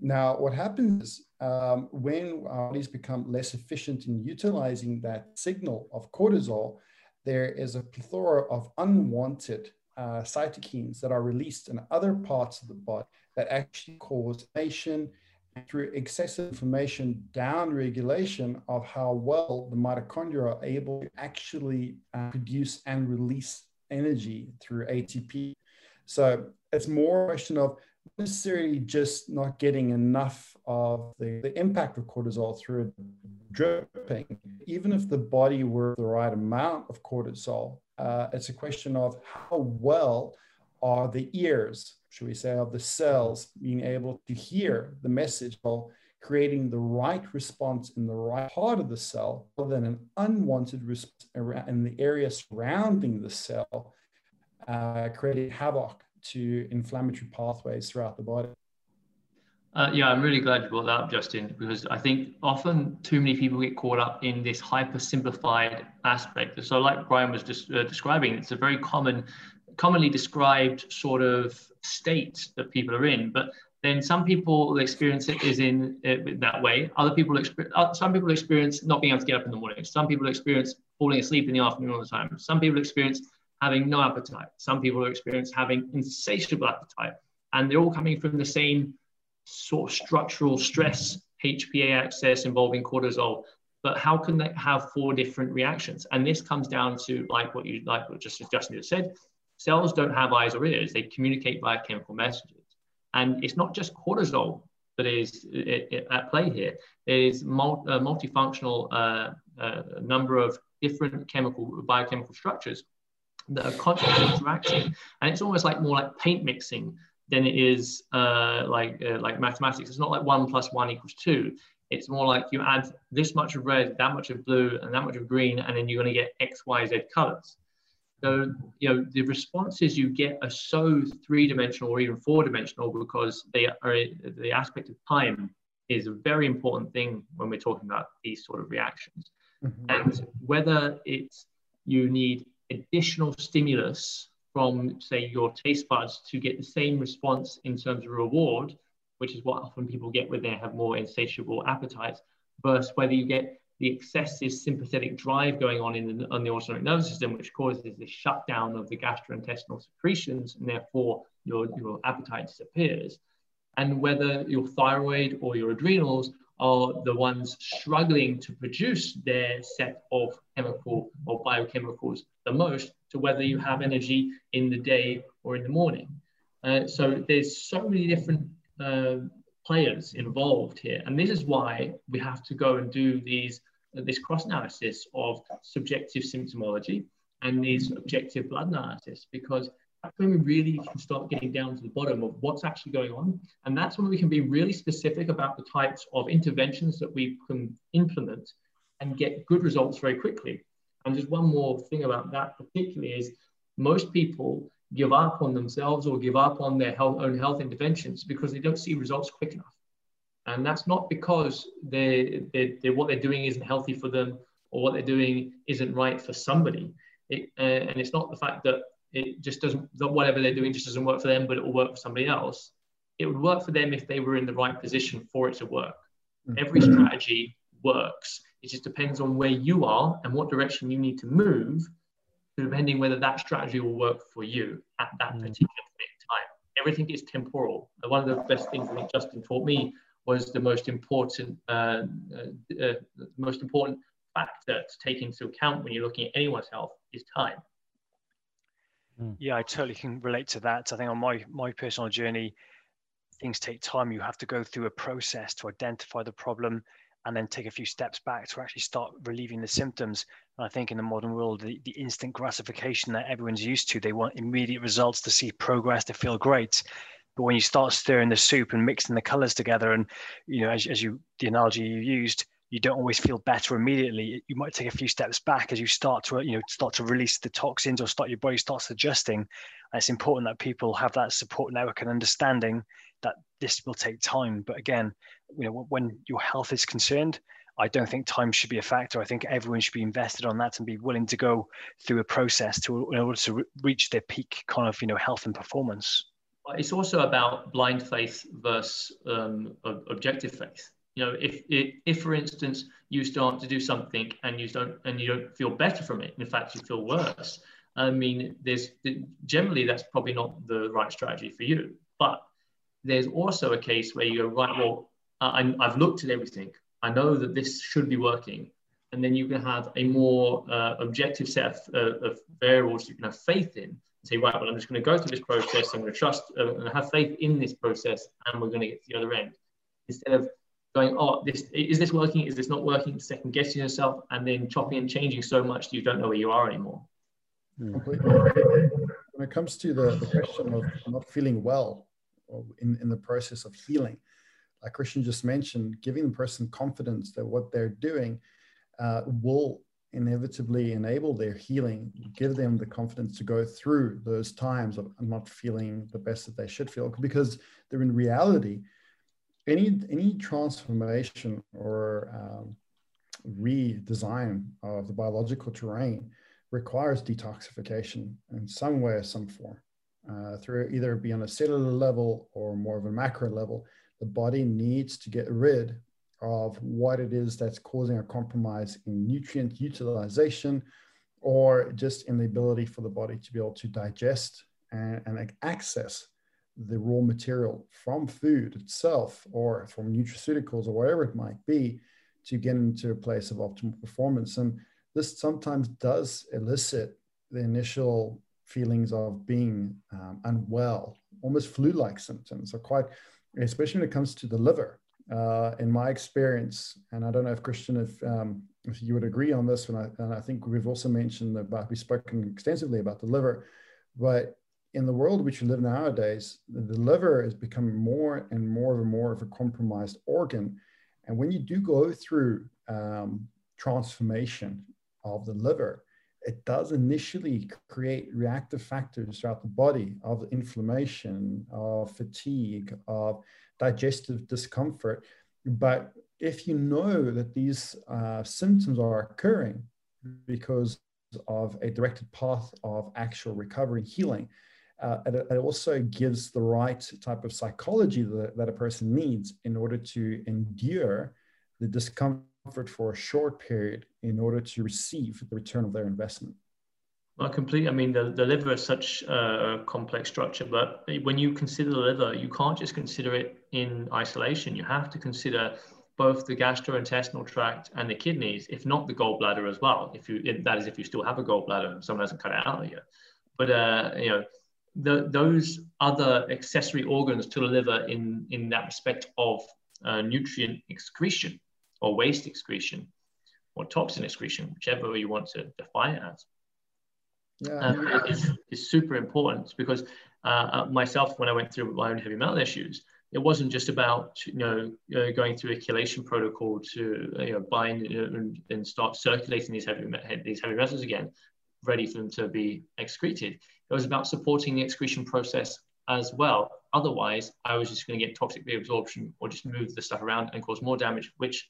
Now, what happens is um, when our bodies become less efficient in utilizing that signal of cortisol, there is a plethora of unwanted uh, cytokines that are released in other parts of the body that actually cause inflammation through excessive inflammation down regulation of how well the mitochondria are able to actually uh, produce and release energy through ATP. So it's more a question of necessarily just not getting enough of the, the impact of cortisol through dripping. Even if the body were the right amount of cortisol, uh, it's a question of how well are the ears, should we say, of the cells being able to hear the message while creating the right response in the right part of the cell rather than an unwanted response in the area surrounding the cell, uh, creating havoc to inflammatory pathways throughout the body. Uh, yeah, I'm really glad you brought that up, Justin, because I think often too many people get caught up in this hyper simplified aspect. So, like Brian was just uh, describing, it's a very common, commonly described sort of state that people are in. But then some people experience it is in uh, that way. Other people experience, uh, some people experience not being able to get up in the morning. Some people experience falling asleep in the afternoon all the time. Some people experience having no appetite. Some people experience having insatiable appetite. And they're all coming from the same sort of structural stress, HPA axis involving cortisol. But how can they have four different reactions? And this comes down to like what you like what just Justin just said. Cells don't have eyes or ears; they communicate via chemical messages. And it's not just cortisol that is at play here. It is multi, uh, multifunctional uh, uh, number of different chemical biochemical structures that are constantly interacting. And it's almost like more like paint mixing than it is uh, like uh, like mathematics. It's not like one plus one equals two. It's more like you add this much of red, that much of blue, and that much of green, and then you're going to get X, Y, Z colors. So you know the responses you get are so three-dimensional or even four-dimensional because they are the aspect of time is a very important thing when we're talking about these sort of reactions. Mm-hmm. And whether it's you need additional stimulus from, say, your taste buds to get the same response in terms of reward, which is what often people get when they have more insatiable appetites, versus whether you get the excessive sympathetic drive going on in the, on the autonomic nervous system, which causes the shutdown of the gastrointestinal secretions, and therefore your, your appetite disappears. And whether your thyroid or your adrenals are the ones struggling to produce their set of chemical or biochemicals the most to whether you have energy in the day or in the morning. Uh, so there's so many different uh, players involved here. And this is why we have to go and do these this cross analysis of subjective symptomology and these objective blood analysis because that's when we really can start getting down to the bottom of what's actually going on. And that's when we can be really specific about the types of interventions that we can implement and get good results very quickly. And just one more thing about that, particularly, is most people give up on themselves or give up on their health, own health interventions because they don't see results quick enough. And that's not because they, they, they, what they're doing isn't healthy for them or what they're doing isn't right for somebody. It, uh, and it's not the fact that it just doesn't whatever they're doing just doesn't work for them but it will work for somebody else. It would work for them if they were in the right position for it to work. Mm-hmm. every strategy works. It just depends on where you are and what direction you need to move depending whether that strategy will work for you at that mm. particular time. Everything is temporal. One of the best things i think justin taught me was the most important uh, uh, uh, most important factor to take into account when you're looking at anyone's health is time Mm. Yeah, I totally can relate to that. I think on my my personal journey, things take time. You have to go through a process to identify the problem and then take a few steps back to actually start relieving the symptoms. And I think in the modern world, the, the instant gratification that everyone's used to, they want immediate results to see progress, to feel great. But when you start stirring the soup and mixing the colors together, and you know, as, as you the analogy you used, you don't always feel better immediately. You might take a few steps back as you start to, you know, start to release the toxins or start your body starts adjusting. And it's important that people have that support network and understanding that this will take time. But again, you know, when your health is concerned, I don't think time should be a factor. I think everyone should be invested on that and be willing to go through a process to in order to re- reach their peak kind of you know health and performance. It's also about blind faith versus um, objective faith. You know, if, if if for instance you start to do something and you don't and you don't feel better from it, in fact you feel worse. I mean, there's generally that's probably not the right strategy for you. But there's also a case where you go right. Well, I, I've looked at everything. I know that this should be working. And then you can have a more uh, objective set of, uh, of, variables you can have faith in and say, right, well, I'm just going to go through this process. I'm going to trust uh, and have faith in this process, and we're going to get to the other end. Instead of going, oh, this is this working? Is this not working? Second guessing yourself and then chopping and changing so much that you don't know where you are anymore. Hmm. Completely. When it comes to the, the question of not feeling well in, in the process of healing, like Christian just mentioned, giving the person confidence that what they're doing uh, will inevitably enable their healing, give them the confidence to go through those times of not feeling the best that they should feel, because they're in reality, any any transformation or um, redesign of the biological terrain requires detoxification in some way or some form, uh, through either be on a cellular level or more of a macro level the body needs to get rid of what it is that's causing a compromise in nutrient utilization or just in the ability for the body to be able to digest and, and access the raw material from food itself or from nutraceuticals or whatever it might be to get into a place of optimal performance. And this sometimes does elicit the initial feelings of being um, unwell, almost flu like symptoms, or quite especially when it comes to the liver. Uh, in my experience, and I don't know if Christian, if um, if you would agree on this, and I, and I think we've also mentioned about we've spoken extensively about the liver, but in the world which we live nowadays, the, liver is becoming more and more and more of a compromised organ, and when you do go through um, transformation of the liver, it does initially create reactive factors throughout the body of inflammation, of fatigue, of digestive discomfort. But if you know that these uh, symptoms are occurring because of a directed path of actual recovery and healing, uh, it, it, also gives the right type of psychology that, that a person needs in order to endure the discomfort for a short period in order to receive the return of their investment. Well, completely. I mean, the, the liver is such a complex structure, but when you consider the liver, you can't just consider it in isolation. You have to consider both the gastrointestinal tract and the kidneys, if not the gallbladder as well. If you that is, if you still have a gallbladder, and someone hasn't cut it out yet. But uh, you know, the, those other accessory organs to the liver in in that respect of uh, nutrient excretion or waste excretion or toxin excretion, whichever you want to define it as. Yeah. Um, it's, it's, super important because uh, uh, myself, when I went through my own heavy metal issues, it wasn't just about you know uh, going through a chelation protocol to you know bind and, and start circulating these heavy these heavy metals again, ready for them to be excreted. It was about supporting the excretion process as well. Otherwise, I was just going to get toxic reabsorption or just move the stuff around and cause more damage, which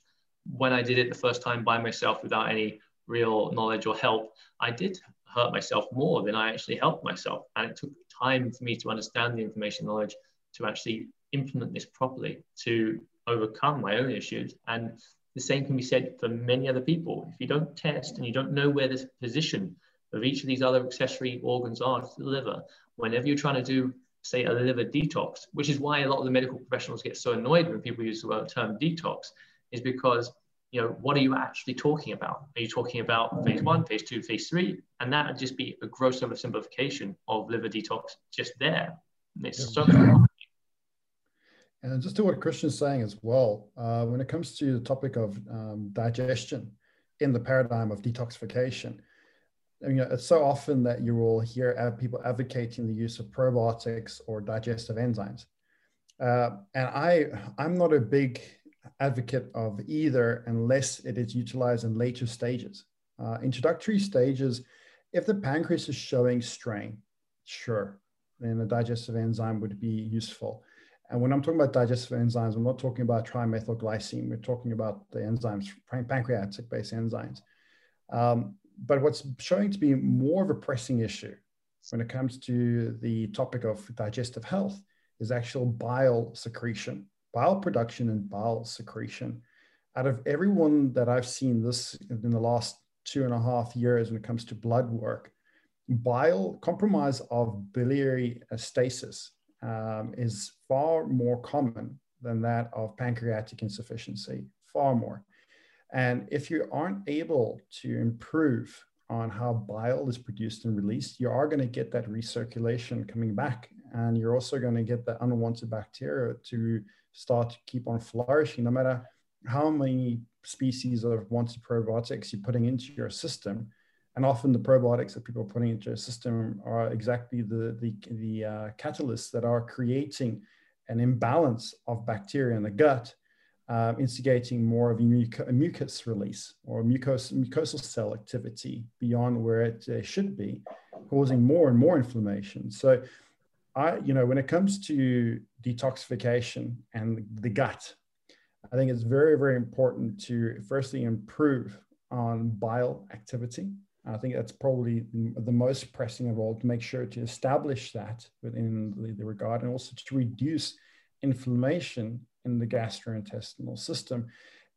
when I did it the first time by myself without any real knowledge or help, I did hurt myself more than I actually helped myself. And it took time for me to understand the information knowledge to actually implement this properly to overcome my own issues. And the same can be said for many other people. If you don't test and you don't know where this position of each of these other accessory organs are to the liver, whenever you're trying to do, say, a liver detox, which is why a lot of the medical professionals get so annoyed when people use the term detox, is because you know what are you actually talking about? Are you talking about phase one phase two phase three? And that would just be a gross oversimplification of liver detox just there. It's yeah. so and just to what christian's saying as well uh, when it comes to the topic of um, digestion in the paradigm of detoxification I know, it's so often that you will hear people advocating the use of probiotics or digestive enzymes. Uh, and I, I'm not a big advocate of either unless it is utilized in later stages. Uh, introductory stages, if the pancreas is showing strain, sure, then a digestive enzyme would be useful. And when I'm talking about digestive enzymes, I'm not talking about trimethylglycine. We're talking about the enzymes, pancreatic-based enzymes. Um, but what's showing to be more of a pressing issue when it comes to the topic of digestive health is actual bile secretion, bile production and bile secretion. Out of everyone that I've seen this in the last two and a half years when it comes to blood work, bile compromise of biliary stasis um, is far more common than that of pancreatic insufficiency, far more. And if you aren't able to improve on how bile is produced and released, you are going to get that recirculation coming back. And you're also going to get the unwanted bacteria to start to keep on flourishing, no matter how many species of wanted probiotics you're putting into your system and often the probiotics that people are putting into a system are exactly the, the, the uh, catalysts that are creating an imbalance of bacteria in the gut, uh, instigating more of a, muc- a mucus release or mucos- mucosal cell activity beyond where it uh, should be, causing more and more inflammation. So, I, you know, when it comes to detoxification and the gut, I think it's very, very important to firstly improve on bile activity I think that's probably the most pressing of all to make sure to establish that within the, the regard and also to reduce inflammation in the gastrointestinal system.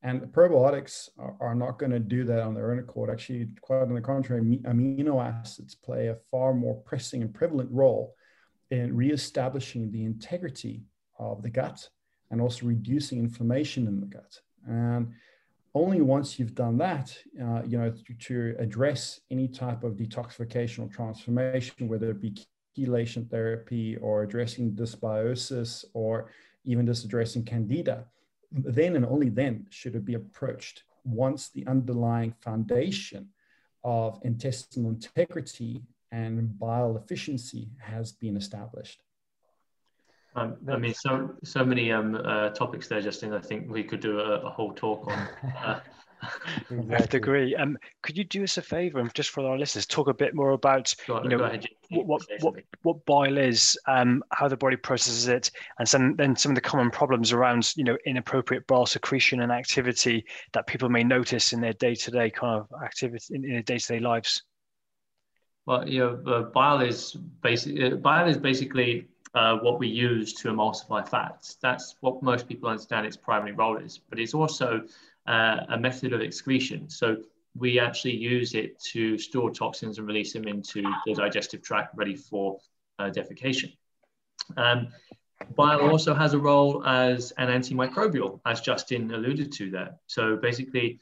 And probiotics are, not going to do that on their own accord. Actually, quite on the contrary, amino acids play a far more pressing and prevalent role in reestablishing the integrity of the gut and also reducing inflammation in the gut. And only once you've done that, uh, you know, to, to, address any type of detoxification or transformation, whether it be chelation therapy or addressing dysbiosis or even just addressing candida, then and only then should it be approached once the underlying foundation of intestinal integrity and bile efficiency has been established. Um, I mean, so so many um, uh, topics there, Justin. I think we could do a, a whole talk on. Uh, exactly. I have to agree. Um, could you do us a favour and just for our listeners, talk a bit more about on, you know ahead, what, what, what, what bile is, um, how the body processes it, and some then some of the common problems around you know inappropriate bile secretion and activity that people may notice in their day to day kind of activity in, in their day to day lives. Well, you know, uh, bile is basically uh, bile is basically uh, what we use to emulsify fats. That's what most people understand its primary role is, but it's also uh, a method of excretion. So we actually use it to store toxins and release them into the digestive tract ready for uh, defecation. Um, bile also has a role as an antimicrobial, as Justin alluded to there. So basically,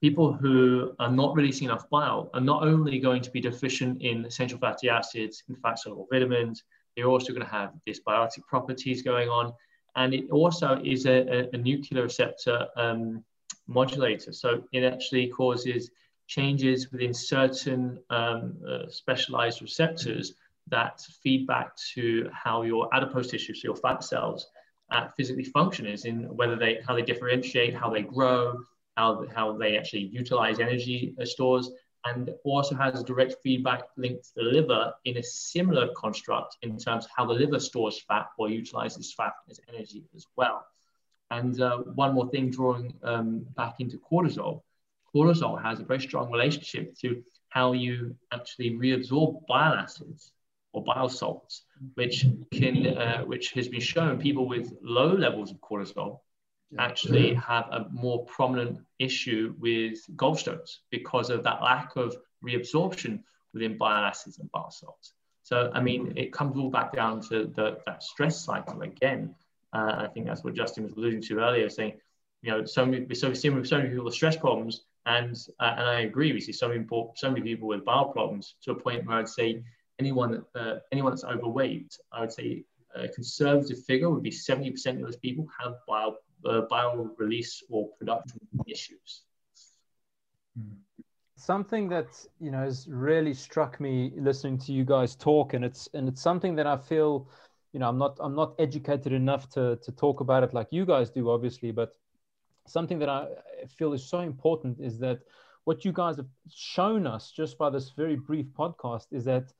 people who are not releasing enough bile are not only going to be deficient in essential fatty acids, in fat soluble vitamins, they're also going to have dysbiotic properties going on. And it also is a, a, a nuclear receptor um, modulator. So it actually causes changes within certain um, uh, specialized receptors that feed back to how your adipose tissue, so your fat cells, uh, physically function is in whether they, how they differentiate, how they grow, how, how they actually utilize energy stores, and also has a direct feedback link to the liver in a similar construct in terms of how the liver stores fat or utilizes fat as energy as well. And uh, one more thing, drawing um, back into cortisol, cortisol has a very strong relationship to how you actually reabsorb bile acids or bile salts, which can, uh, which has been shown people with low levels of cortisol actually have a more prominent issue with gallstones because of that lack of reabsorption within bile acids and bile salts. So, I mean, it comes all back down to the, that stress cycle again. Uh, I think that's what Justin was alluding to earlier, saying, you know, so many, so we see so many people with stress problems, and uh, and I agree, we see so many so many people with bile problems to a point where I'd say anyone uh, anyone that's overweight, I would say a conservative figure would be 70% of those people have bile uh, bile release or production issues. Something that you know has really struck me listening to you guys talk, and it's and it's something that I feel, you know, I'm not I'm not educated enough to to talk about it like you guys do, obviously, but something that I feel is so important is that what you guys have shown us just by this very brief podcast is that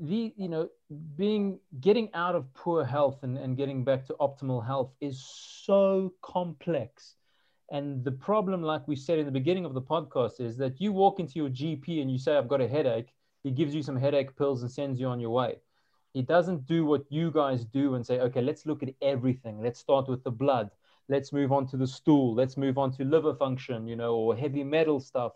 the you know being getting out of poor health and, and getting back to optimal health is so complex. And the problem like we said in the beginning of the podcast is that you walk into your gp and you say i've got a headache he gives you some headache pills and sends you on your way he doesn't do what you guys do and say okay let's look at everything. Let's start with the blood. Let's move on to the stool. Let's move on to liver function you know or heavy metal stuff.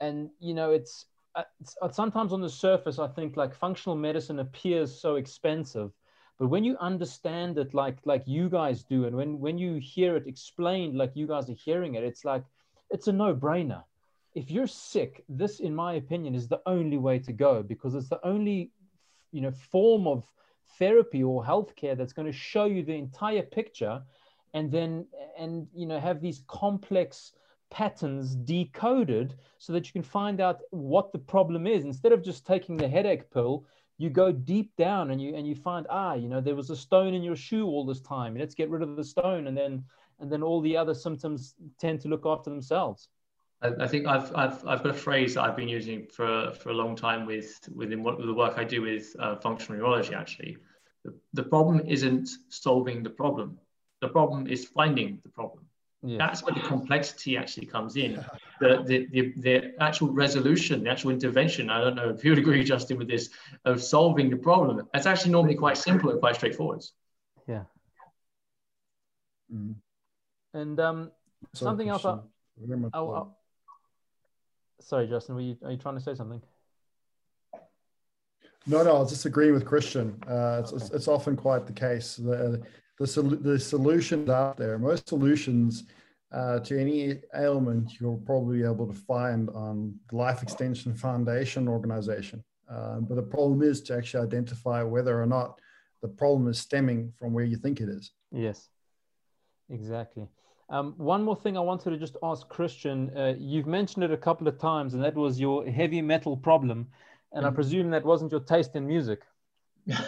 And you know it's, uh, it's uh, sometimes on the surface i think like functional medicine appears so expensive but when you understand it like like you guys do and when when you hear it explained like you guys are hearing it it's like it's a no-brainer. If you're sick this in my opinion is the only way to go because it's the only you know form of therapy or healthcare that's going to show you the entire picture and then and you know have these complex patterns decoded so that you can find out what the problem is. Instead of just taking the headache pill you go deep down and you and you find ah you know there was a stone in your shoe all this time. Let's get rid of the stone. And then and then all the other symptoms tend to look after themselves I think I've, I've, I've got a phrase that I've been using for, for a long time with within what, the work I do with uh, functional neurology. Actually, the, the problem isn't solving the problem. The problem is finding the problem. Yes. That's where the complexity actually comes in. The, the, the, the, actual resolution, the actual intervention, I don't know if you would agree, Justin, with this, of solving the problem, it's actually normally quite simple and quite straightforward. Yeah. Mm. And um, something else. I, I, sorry, Justin, were you, are you trying to say something? No, no, I was just agreeing with Christian. Uh, it's, okay. it's, it's, often quite the case. The, the, sol- the solutions out there, most solutions uh, to any ailment, you'll probably be able to find on the Life Extension Foundation organization. Uh, but the problem is to actually identify whether or not the problem is stemming from where you think it is. Yes, exactly. Um, one more thing I wanted to just ask Christian. Uh, you've mentioned it a couple of times, and that was your heavy metal problem. And mm. I presume that wasn't your taste in music. no,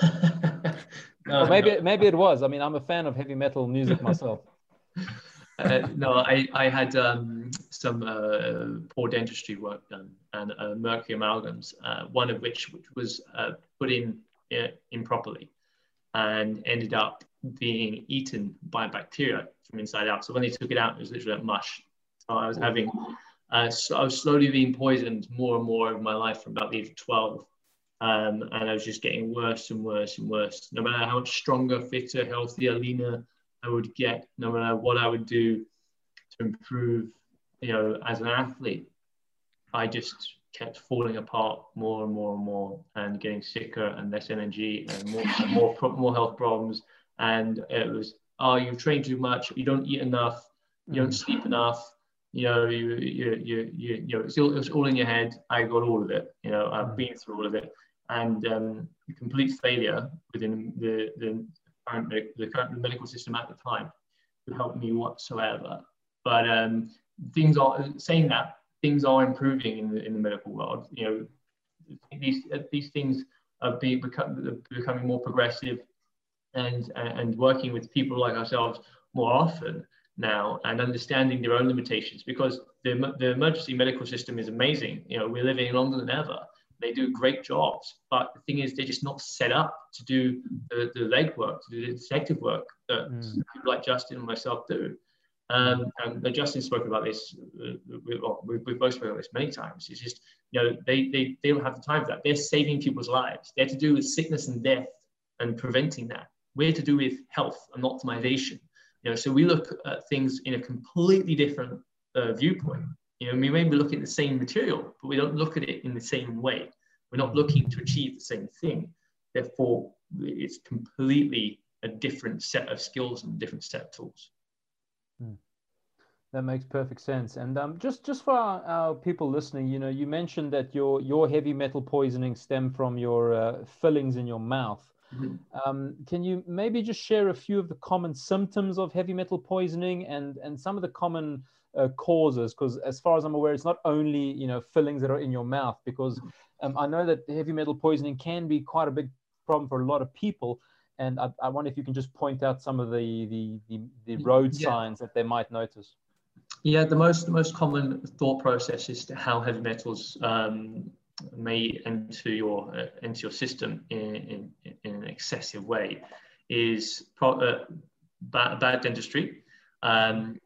or maybe no. maybe it was. I mean, I'm a fan of heavy metal music myself. Uh, no, I, I had um, some uh, poor dentistry work done and uh, mercury amalgams, uh, one of which, which was uh, put in uh, improperly and ended up being eaten by bacteria from inside out. So when they took it out, it was literally like mush. So I was having, so I was slowly being poisoned more and more over my life from about the age of 12. Um, and I was just getting worse and worse and worse. No matter how much stronger, fitter, healthier, leaner I would get, no matter what I would do to improve, you know, as an athlete, I just kept falling apart more and more and more, and getting sicker and less energy and more and more more health problems. And it was, oh, you train too much, you don't eat enough, you don't mm. sleep enough, you know, you you you you, you know, it's all, it's all in your head. I got all of it. You know, I've mm. been through all of it and um, complete failure within the, the, current, the current medical system at the time would help me whatsoever. But um, things are saying that things are improving in the, in the medical world. You know, these these things are being become, becoming more progressive, and and working with people like ourselves more often now and understanding their own limitations because the, the emergency medical system is amazing. You know, we're living longer than ever they do great jobs, but the thing is, they're just not set up to do the, the legwork, to do the detective work that mm. people like Justin and myself do. Um, and Justin spoke about this. Uh, we, well, we, we've both spoken about this many times. It's just you know they, they they don't have the time for that. They're saving people's lives. They're to do with sickness and death and preventing that. We're to do with health and optimization. You know, so we look at things in a completely different uh, viewpoint. You know, we may be looking at the same material, but we don't look at it in the same way. We're not looking to achieve the same thing. Therefore, it's completely a different set of skills and different set of tools. Hmm. That makes perfect sense. And um, just just for our, our, people listening, you know, you mentioned that your your heavy metal poisoning stem from your uh, fillings in your mouth. Mm-hmm. Um, can you maybe just share a few of the common symptoms of heavy metal poisoning and and some of the common uh, causes because as far as i'm aware it's not only you know fillings that are in your mouth because um, i know that heavy metal poisoning can be quite a big problem for a lot of people and I, I, wonder if you can just point out some of the the the, the road yeah. signs that they might notice. Yeah, the most the most common thought process is how heavy metals um, may enter your uh, into your system in, in, in an excessive way is pro- uh, bad, bad, dentistry. Um,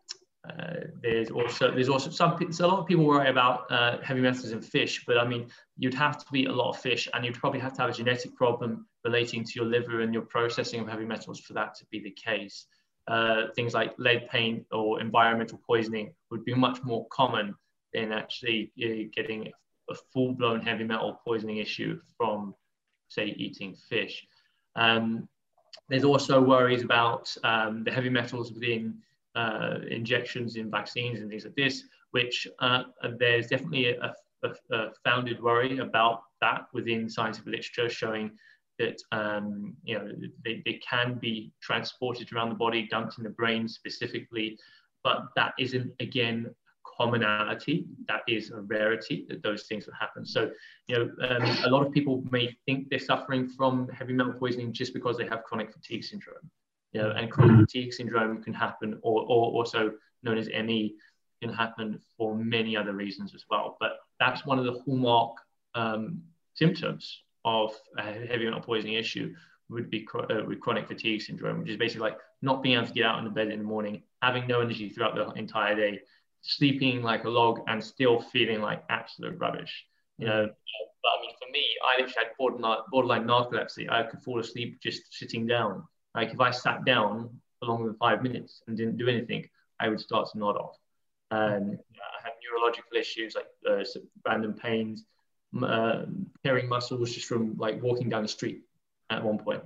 uh, there's also there's also some so a lot of people worry about uh, heavy metals in fish, but I mean you'd have to eat a lot of fish, and you'd probably have to have a genetic problem relating to your liver and your processing of heavy metals for that to be the case. Uh, things like lead paint or environmental poisoning would be much more common than actually uh, getting a full-blown heavy metal poisoning issue from, say, eating fish. Um, there's also worries about um, the heavy metals within uh, injections in vaccines and things like this, which uh, there's definitely a, a, a, founded worry about that within scientific literature showing that um, you know they, they can be transported around the body, dumped in the brain specifically, but that isn't again commonality. That is a rarity that those things will happen. So you know um, a lot of people may think they're suffering from heavy metal poisoning just because they have chronic fatigue syndrome. You know, and chronic fatigue syndrome can happen, or, or also known as ME, can happen for many other reasons as well. But that's one of the hallmark um, symptoms of a heavy metal poisoning issue would be uh, with chronic fatigue syndrome, which is basically like not being able to get out of the bed in the morning, having no energy throughout the entire day, sleeping like a log, and still feeling like absolute rubbish. You know, but I mean, for me, I literally had borderline, borderline narcolepsy. I could fall asleep just sitting down. Like if I sat down for longer than five minutes and didn't do anything, I would start to nod off. And I had neurological issues like uh, random pains, uh, tearing muscles just from like walking down the street at one point.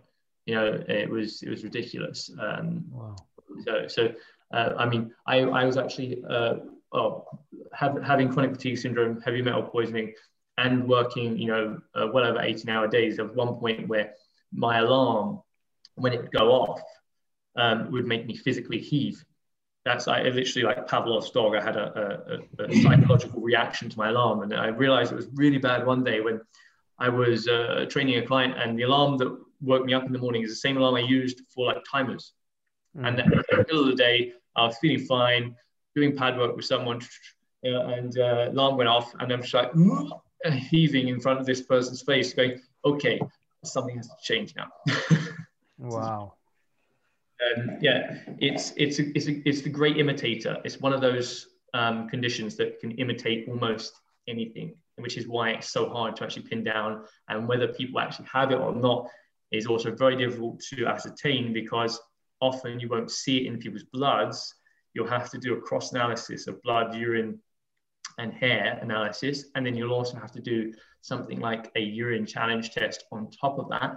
You know, it was it was ridiculous. Um, wow. So so uh, I mean, I, I was actually uh, oh, have, having chronic fatigue syndrome, heavy metal poisoning, and working you know uh, well over 18 hour days. At one point where my alarm, when it would go off, um, would make me physically heave that's I literally like Pavlov's dog. I had a, a, a, psychological reaction to my alarm, and I realized it was really bad one day when I was uh, training a client, and the alarm that woke me up in the morning is the same alarm I used for like timers. Mm. And at the middle of the day, I was feeling fine, doing pad work with someone, uh, and uh, alarm went off, and I'm just like heaving in front of this person's face, going, "Okay, something has to change now." wow um, yeah, it's it's a, it's a, it's the great imitator. It's one of those um, conditions that can imitate almost anything, which is why it's so hard to actually pin down. And whether people actually have it or not is also very difficult to ascertain because often you won't see it in people's bloods. You'll have to do a cross analysis of blood, urine, and hair analysis, and then you'll also have to do something like a urine challenge test on top of that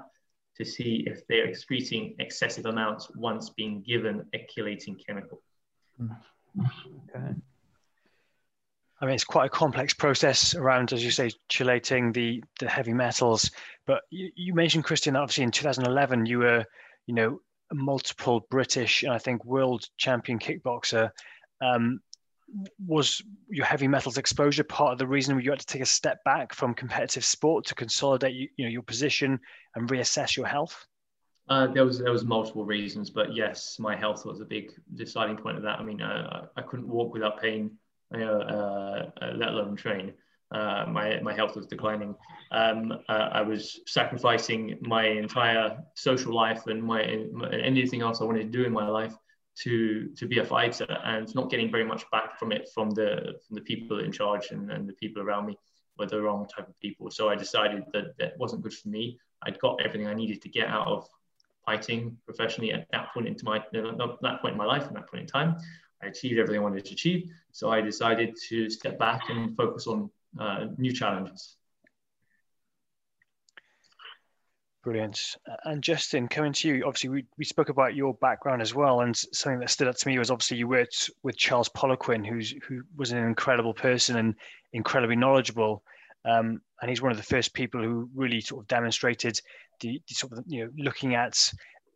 to see if they're excreting excessive amounts once being given a chelating chemical. Okay. I mean, it's quite a complex process around, as you say, chelating the the heavy metals. But you, you mentioned, Christian, obviously in 2011 you were, you know, multiple British and I think world champion kickboxer. Um, was your heavy metals exposure part of the reason you had to take a step back from competitive sport to consolidate you, you know your position and reassess your health uh, there was there was multiple reasons but yes my health was a big deciding point of that i mean uh, i couldn't walk without pain uh, uh let alone train uh, my, my health was declining. Um, uh, I was sacrificing my entire social life and my, anything else I wanted to do in my life to to be a fighter and not getting very much back from it from the from the people in charge and, and the people around me were the wrong type of people. So I decided that that wasn't good for me. I'd got everything I needed to get out of fighting professionally at that point into my that point in my life and that point in time. I achieved everything I wanted to achieve. So I decided to step back and focus on uh, new challenges. Brilliant. And Justin, coming to you, obviously we, we spoke about your background as well, and something that stood out to me was obviously you worked with Charles Poliquin, who's who was an incredible person and incredibly knowledgeable. Um, and he's one of the first people who really sort of demonstrated the, the, sort of you know looking at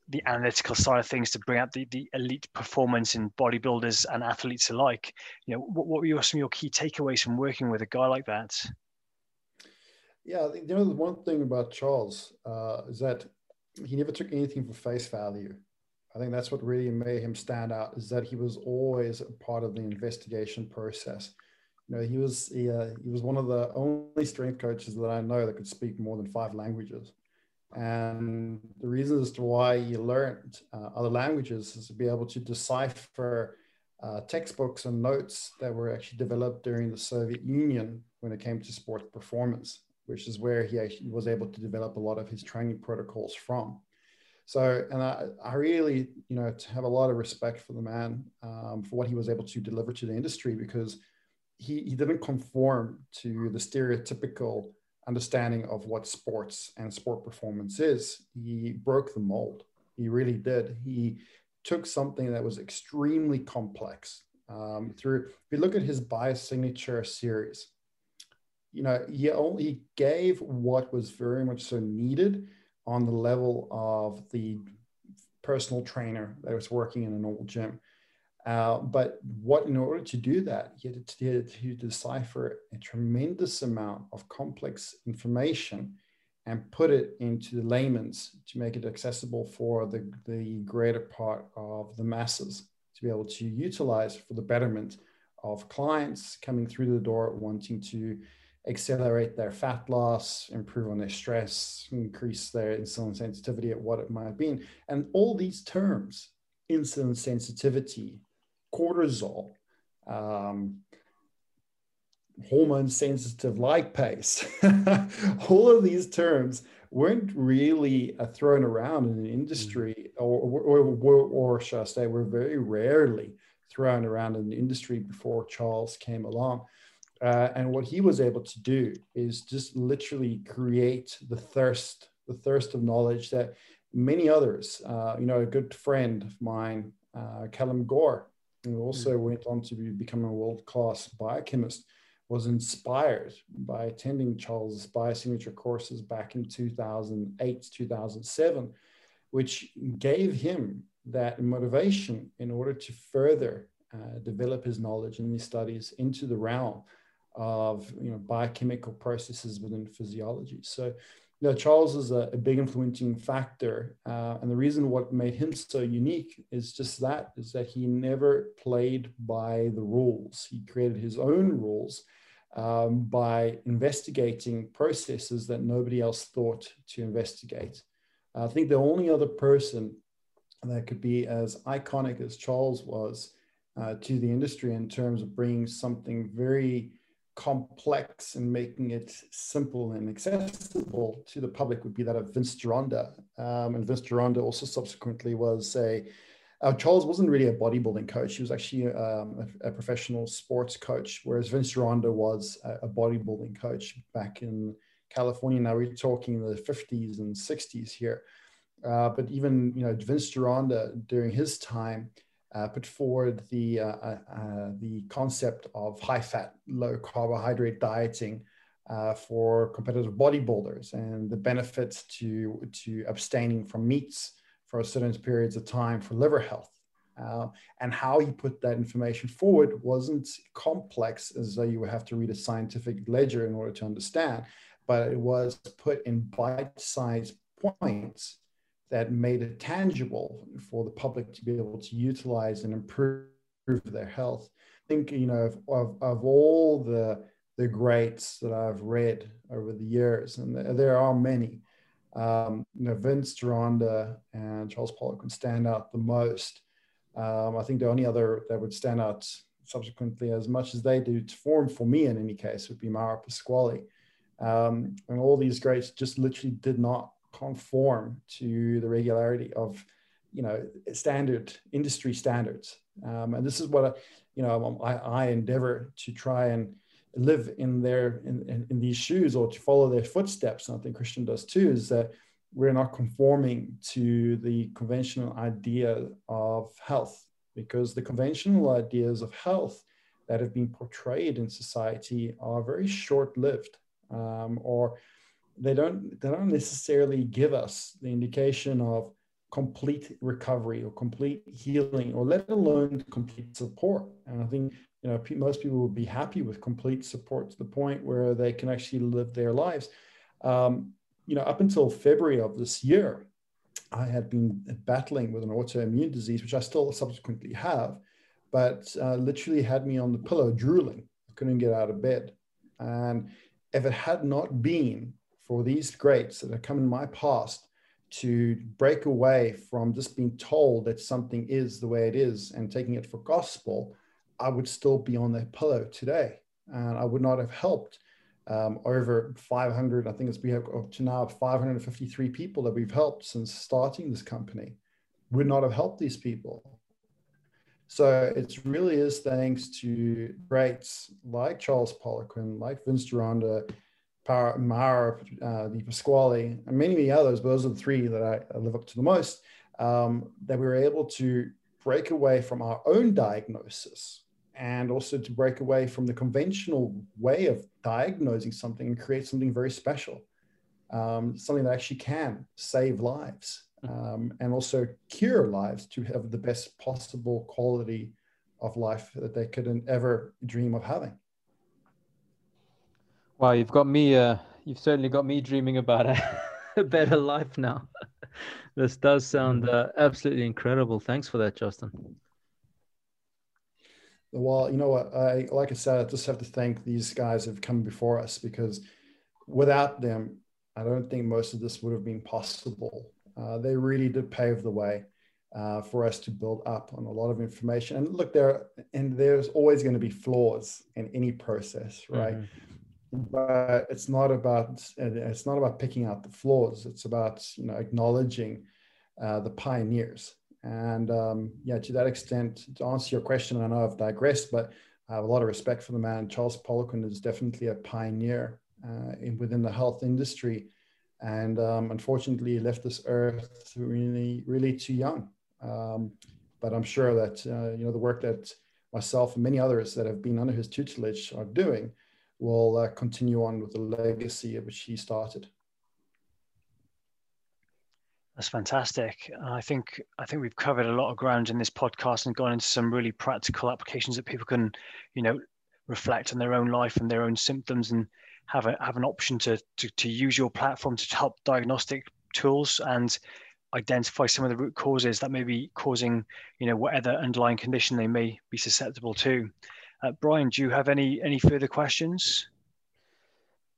the analytical side of things to bring out the, the elite performance in bodybuilders and athletes alike. You know, what, what were your, some of your key takeaways from working with a guy like that? Yeah, you know the one thing about Charles uh, is that he never took anything for face value. I think that's what really made him stand out is that he was always a part of the investigation process. You know, he was he, uh, he was one of the only strength coaches that I know that could speak more than five languages. And the reason as to why he learned uh, other languages is to be able to decipher uh, textbooks and notes that were actually developed during the Soviet Union when it came to sports performance, which is where he actually was able to develop a lot of his training protocols from. So, and I, I really, you know, have a lot of respect for the man um, for what he was able to deliver to the industry because he, he didn't conform to the stereotypical understanding of what sports and sport performance is. He broke the mold. He really did. He took something that was extremely complex um, through. If you look at his biosignature series, you know, he only gave what was very much so needed on the level of the personal trainer that was working in an old gym. Uh, but what, in order to do that, he had to, he had to decipher a tremendous amount of complex information and put it into the layman's to make it accessible for the, the greater part of the masses to be able to utilize for the betterment of clients coming through the door wanting to accelerate their fat loss, improve on their stress, increase their insulin sensitivity at what it might be. And all these terms, insulin sensitivity, cortisol, um, hormone sensitive lipase. All of these terms weren't really uh, thrown around in the industry, mm. or, or, or, or, shall I say, were very rarely thrown around in the industry before Charles came along. Uh, and what he was able to do is just literally create the thirst, the thirst of knowledge that many others, uh, you know, a good friend of mine, uh, Callum Gore, who also mm. went on to be, become a world class biochemist, was inspired by attending Charles' biosignature courses back in 2008, 2007, which gave him that motivation in order to further uh, develop his knowledge and his studies into the realm of you know biochemical processes within physiology. So know, Charles is a, a big influencing factor. Uh, and the reason what made him so unique is just that, is that he never played by the rules. He created his own rules um, by investigating processes that nobody else thought to investigate. I think the only other person that could be as iconic as Charles was uh, to the industry in terms of bringing something very complex and making it simple and accessible to the public would be that of Vince Gironda. Um, and Vince Gironda also subsequently was a, uh, Charles wasn't really a bodybuilding coach. He was actually um, a, a, professional sports coach, whereas Vince Gironda was a, a, bodybuilding coach back in California. Now we're talking the 50s and 60s here. Uh, but even, you know, Vince Gironda during his time, uh, put forward the, uh, uh, uh, the concept of high fat, low carbohydrate dieting uh, for competitive bodybuilders and the benefits to, to abstaining from meats for certain periods of time for liver health. Uh, and how he put that information forward wasn't complex as though you would have to read a scientific ledger in order to understand, but it was put in bite sized points that made it tangible for the public to be able to utilize and improve their health. I think, you know, of, of, of all the, the greats that I've read over the years, and there are many, um, you know, Vince Gironda and Charles Poliquin would stand out the most. Um, I think the only other that would stand out subsequently as much as they do to form for me in any case would be Mauro Pasquale. Um, and all these greats just literally did not conform to the regularity of you know standard industry standards. Um, and this is what I, you know I, I, endeavor to try and live in their in, in, in, these shoes or to follow their footsteps. And i think christian does too is that we're not conforming to the conventional idea of health because the conventional ideas of health that have been portrayed in society are very short-lived um, or they don't they don't necessarily give us the indication of complete recovery or complete healing or let alone complete support and i think you know most people would be happy with complete support to the point where they can actually live their lives um, you know up until february of this year I had been battling with an autoimmune disease, which I still subsequently have, but uh, literally had me on the pillow drooling. I couldn't get out of bed. And if it had not been for these greats that have come in my past to break away from just being told that something is the way it is and taking it for gospel, I would still be on that pillow today. And I would not have helped um, over 500, I think it's we have up to now 553 people that we've helped since starting this company. Would not have helped these people. So it really is thanks to greats like Charles Poliquin, like Vince Gironda, Mauro uh, Di Pasquale, and many, many others, but those are the three that I, I live up to the most, um, that we were able to break away from our own diagnosis and also to break away from the conventional way of diagnosing something and create something very special, um, something that actually can save lives um, and also cure lives to have the best possible quality of life that they couldn't ever dream of having. Wow, you've got me. Uh, you've certainly got me dreaming about a, a better life now. this does sound uh, absolutely incredible. Thanks for that, Justin. Well, you know what? I like I said, I just have to thank these guys have come before us because without them, I don't think most of this would have been possible. Uh, they really did pave the way uh, for us to build up on a lot of information. And look, there and there's always going to be flaws in any process, right? Mm-hmm. But it's not about it's not about picking out the flaws. It's about you know acknowledging uh, the pioneers. And um, yeah, to that extent, to answer your question, I know I've digressed, but I have a lot of respect for the man. Charles Poliquin is definitely a pioneer uh, in, within the health industry and um, unfortunately left this earth really really too young um, but i'm sure that uh, you know the work that myself and many others that have been under his tutelage are doing will uh, continue on with the legacy of which he started that's fantastic. I think I think we've covered a lot of ground in this podcast and gone into some really practical applications that people can, you know, reflect on their own life and their own symptoms and have a, have an option to, to to use your platform to help diagnostic tools and identify some of the root causes that may be causing you know whatever underlying condition they may be susceptible to uh, brian do you have any any further questions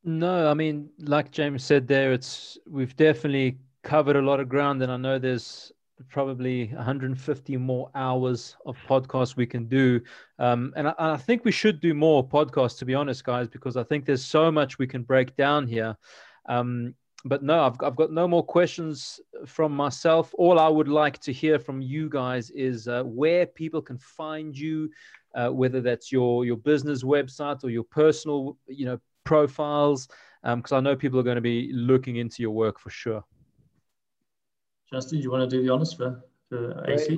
no i mean like james said there it's we've definitely covered a lot of ground and i know there's probably 150 more hours of podcasts we can do. Um, and I, I, think we should do more podcasts, to be honest, guys, because I think there's so much we can break down here. Um, but no, I've, I've got no more questions from myself. All I would like to hear from you guys is uh, where people can find you, uh, whether that's your your business website or your personal, you know, profiles, because um, I know people are going to be looking into your work for sure. Justin, do you want to do the honors for, for AC?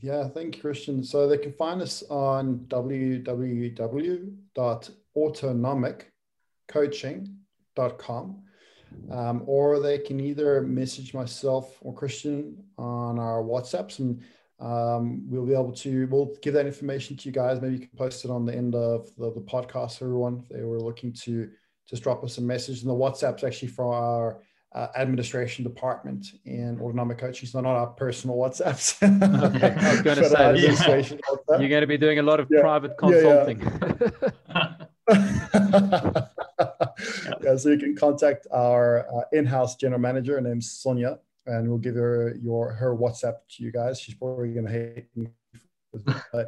Yeah, thank you, Christian. So they can find us on www.autonomiccoaching.com. Um, or they can either message myself or Christian on our WhatsApps, and um, we'll be able to we'll give that information to you guys. Maybe you can post it on the end of the, the podcast. Everyone, if they were looking to just drop us a message, and the WhatsApp's actually for our uh, administration department in autonomic coaching. So not our personal WhatsApps. okay. I was going to say, yeah. you're going to be doing a lot of yeah. private consulting. Yeah, yeah, so you can contact our uh, in-house general manager. Her name's Sonia, and we'll give her your her WhatsApp to you guys. She's probably going to hate me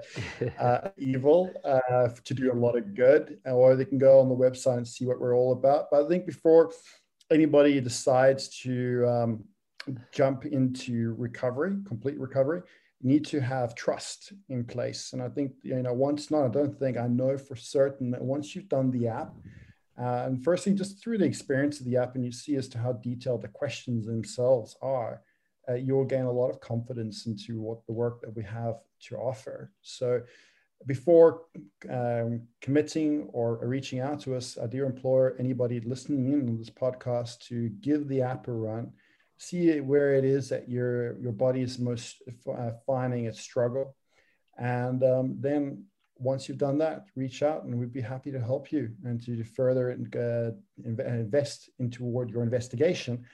uh, evil uh, to do a lot of good, or they can go on the website and see what we're all about. But I think before anybody decides to um, jump into recovery, complete recovery, need to have trust in place. And I think, you know, once not, I don't think I know for certain that once you've done the app, uh, and firstly, just through the experience of the app, and you see as to how detailed the questions themselves are, uh, you'll gain a lot of confidence into what the work that we have to offer. So before um, committing or reaching out to us, I do implore anybody listening in on this podcast to give the app a run, see where it is that your your body is most uh, finding its struggle, and um, then once you've done that, reach out and we'd be happy to help you and to further uh, invest into toward your investigation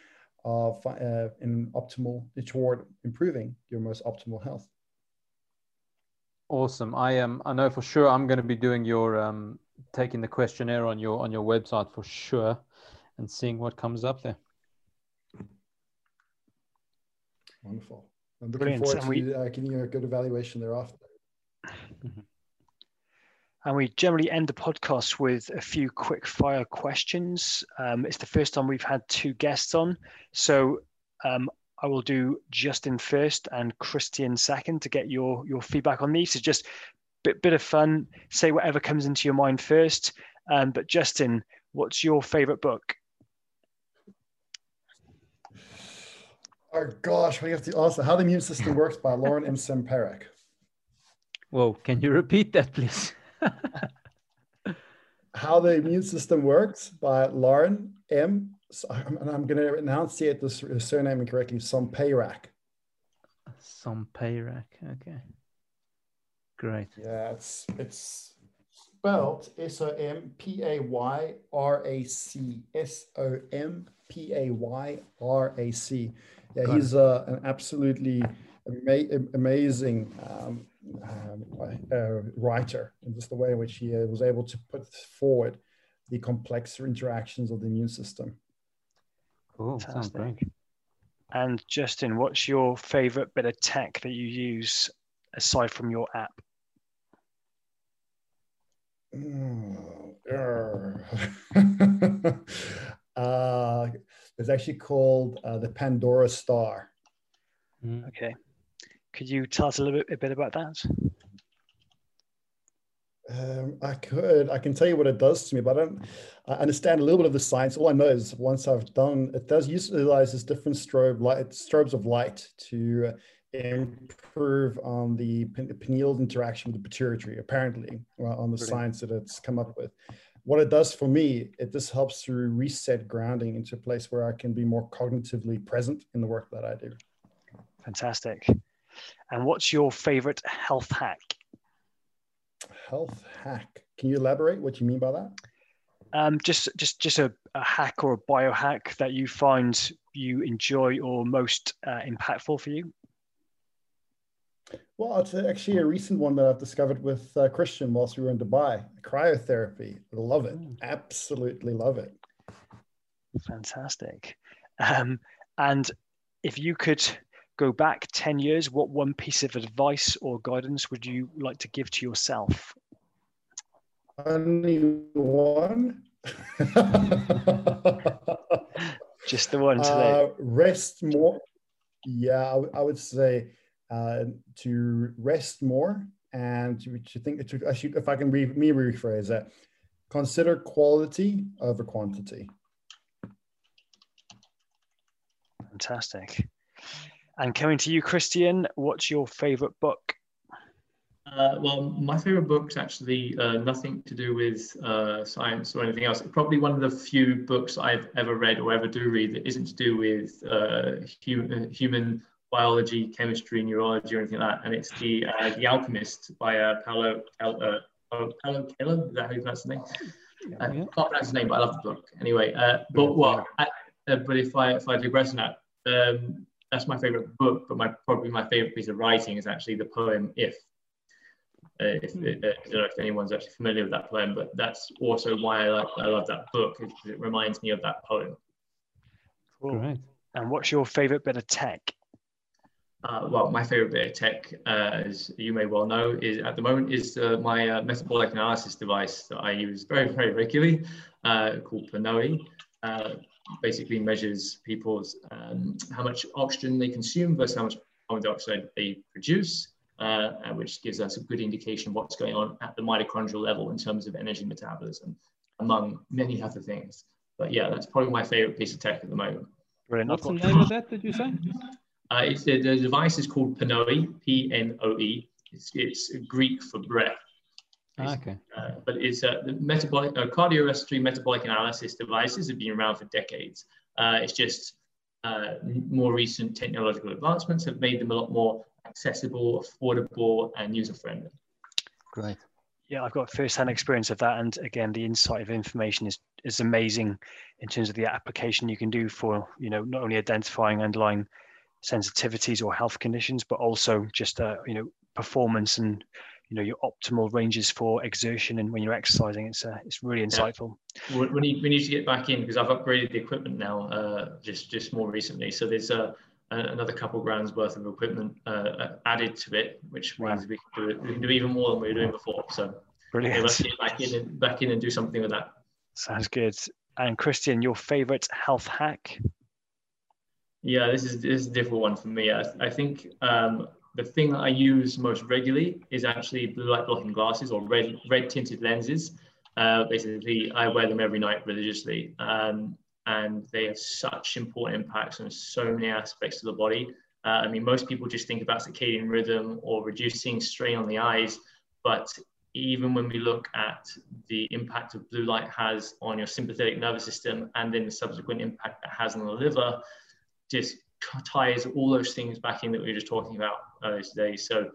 of uh, in optimal toward improving your most optimal health. Awesome. I am. I know for sure. I'm going to be doing your um, taking the questionnaire on your on your website for sure, and seeing what comes up there. Wonderful. I'm looking Brilliant. forward to we, uh, giving you a good evaluation thereafter. Mm-hmm. And we generally end the podcast with a few quick fire questions. Um, it's the first time we've had two guests on. So um, I will do Justin first and Christian second to get your, your feedback on these. So just bit, bit of fun, say whatever comes into your mind first. Um, but Justin, what's your favorite book? Oh gosh, we have to answer How the Immune System Works by Lauren M. Sompayrac. Whoa, can you repeat that, please? How the Immune System Works by Lauren M. And I'm going to enunciate this surname incorrectly, Sompayrac. Sompayrac, okay. Great. Yeah, it's it's spelled S O M P A Y R A C. S O M P A Y R A C. Yeah, Got he's uh, an absolutely ama- amazing um, um, uh, writer, and just the way in which he uh, was able to put forward the complex interactions of the immune system. Cool, sounds great. And Justin, what's your favorite bit of tech that you use aside from your app? uh, it's actually called uh, the Pandora Star. Mm. Okay. Could you tell us a little bit, a bit about that? Um, I could. I can tell you what it does to me, but I don't. I understand a little bit of the science. All I know is once I've done, it does utilize this different strobe light, strobes of light to improve on the pineal interaction with the pituitary. Apparently, well, on the Brilliant. science that it's come up with. What it does for me, it just helps to reset grounding into a place where I can be more cognitively present in the work that I do. Fantastic. And what's your favorite health hack? Health hack. Can you elaborate what you mean by that? Um, just just just a, a, hack or a biohack that you find you enjoy or most uh, impactful for you. Well, it's actually a recent one that I've discovered with uh, Christian whilst we were in Dubai. Cryotherapy. Love it. Mm. Absolutely love it. Fantastic. Um, and if you could go back 10 years, what one piece of advice or guidance would you like to give to yourself? Only one. Just the one today. Uh, rest more. Yeah, I, I would say uh, to rest more and to, to think, to, I should, if I can re, me rephrase that, consider quality over quantity. Fantastic. And coming to you, Christian, what's your favorite book? Uh, well, my favorite book is actually uh, nothing to do with uh, science or anything else. Probably one of the few books I've ever read or ever do read that isn't to do with uh, human, human biology, chemistry, neurology, or anything like that. And it's the uh, the Alchemist by uh, Paulo Paulo Paulo Coelho. Is that how you pronounce the name? I can't pronounce his name, but I love the book. Anyway, but what? but if I if I digress on that. Um, that's my favorite book, but my probably my favorite piece of writing is actually the poem "If." Uh, if, mm. uh, I don't know if anyone's actually familiar with that poem, but that's also why I, like, I love that book because it reminds me of that poem. Cool. Great. And what's your favorite bit of tech? Uh, well, my favorite bit of tech, uh, as you may well know, is at the moment is uh, my uh, metabolic analysis device that I use very, very regularly, uh, called PNOE basically measures people's um, how much oxygen they consume versus how much carbon dioxide they produce, uh, which gives us a good indication of what's going on at the mitochondrial level in terms of energy metabolism, among many other things. But yeah, that's probably my favorite piece of tech at the moment. What's the name of that, did you say? Uh, it's, the, the device is called PNOE, P-N-O-E. It's, it's Greek for breath. Ah, okay. Uh, but it's uh, the metabolic uh, cardiorespiratory metabolic analysis devices have been around for decades. Uh, it's just uh, more recent technological advancements have made them a lot more accessible, affordable, and user friendly. Great. Yeah, I've got first-hand experience of that, and again, the insight of information is is amazing in terms of the application you can do for you know not only identifying underlying sensitivities or health conditions, but also just uh, you know performance and you know your optimal ranges for exertion and when you're exercising. It's uh, it's really insightful. Yeah. We, need we need to get back in because I've upgraded the equipment now uh, just just more recently. So there's a another couple grams worth of equipment uh, added to it, which means wow. we can do it. We can do even more than we were doing before. So brilliant. Yeah, let's get back in and back in and do something with that. Sounds good. And Christian, your favorite health hack? Yeah, this is this is a difficult one for me. I, I think um, the thing that I use most regularly is actually blue light blocking glasses or red red tinted lenses. Uh, basically, I wear them every night religiously, um, and they have such important impacts on so many aspects of the body. Uh, I mean, most people just think about circadian rhythm or reducing strain on the eyes, but even when we look at the impact of blue light has on your sympathetic nervous system and then the subsequent impact that has on the liver, just ties all those things back in that we were just talking about today. So,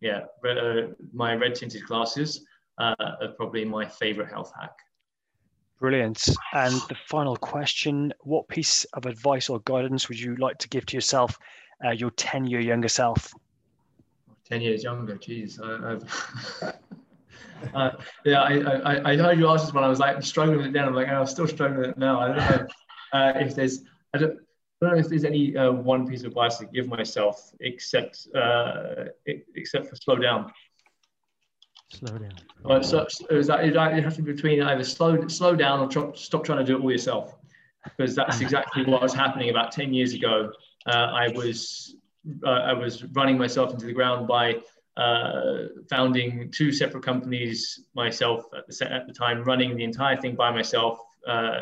yeah, uh, my red tinted glasses uh, are probably my favorite health hack. Brilliant. And the final question What piece of advice or guidance would you like to give to yourself, uh, your 10 year younger self? 10 years younger, geez. I, uh, yeah, I, I, I heard you ask this one. I was like struggling with it then. I'm like, oh, I'm still struggling with it now. I don't know uh, if there's, I don't, I don't know if there's any uh, one piece of advice to give myself except uh, except for slow down. Slow down. So, so is that, is that it has to be between either slow slow down or tr- stop trying to do it all yourself, because that's exactly what was happening about ten years ago. Uh, I was uh, I was running myself into the ground by uh, founding two separate companies myself at the, at the time, running the entire thing by myself, uh,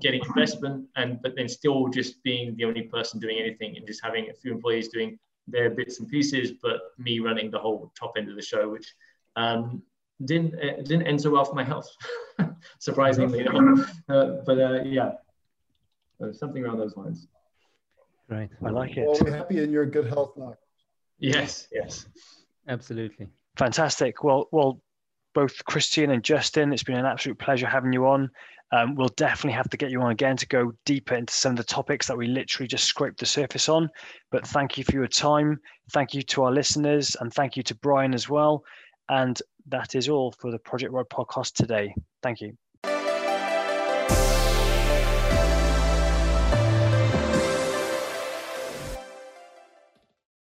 getting investment and but then still just being the only person doing anything and just having a few employees doing their bits and pieces, but me running the whole top end of the show, which um, didn't uh, didn't end so well for my health, surprisingly. uh, but uh, yeah, something around those lines. Right, I like it. Well, we're happy in your good health now. Yes, yes, absolutely. Fantastic. Well, well, both Christian and Justin, it's been an absolute pleasure having you on. Um, we'll definitely have to get you on again to go deeper into some of the topics that we literally just scraped the surface on. But thank you for your time. Thank you to our listeners and thank you to Brian as well. And that is all for the Project Red podcast today. Thank you.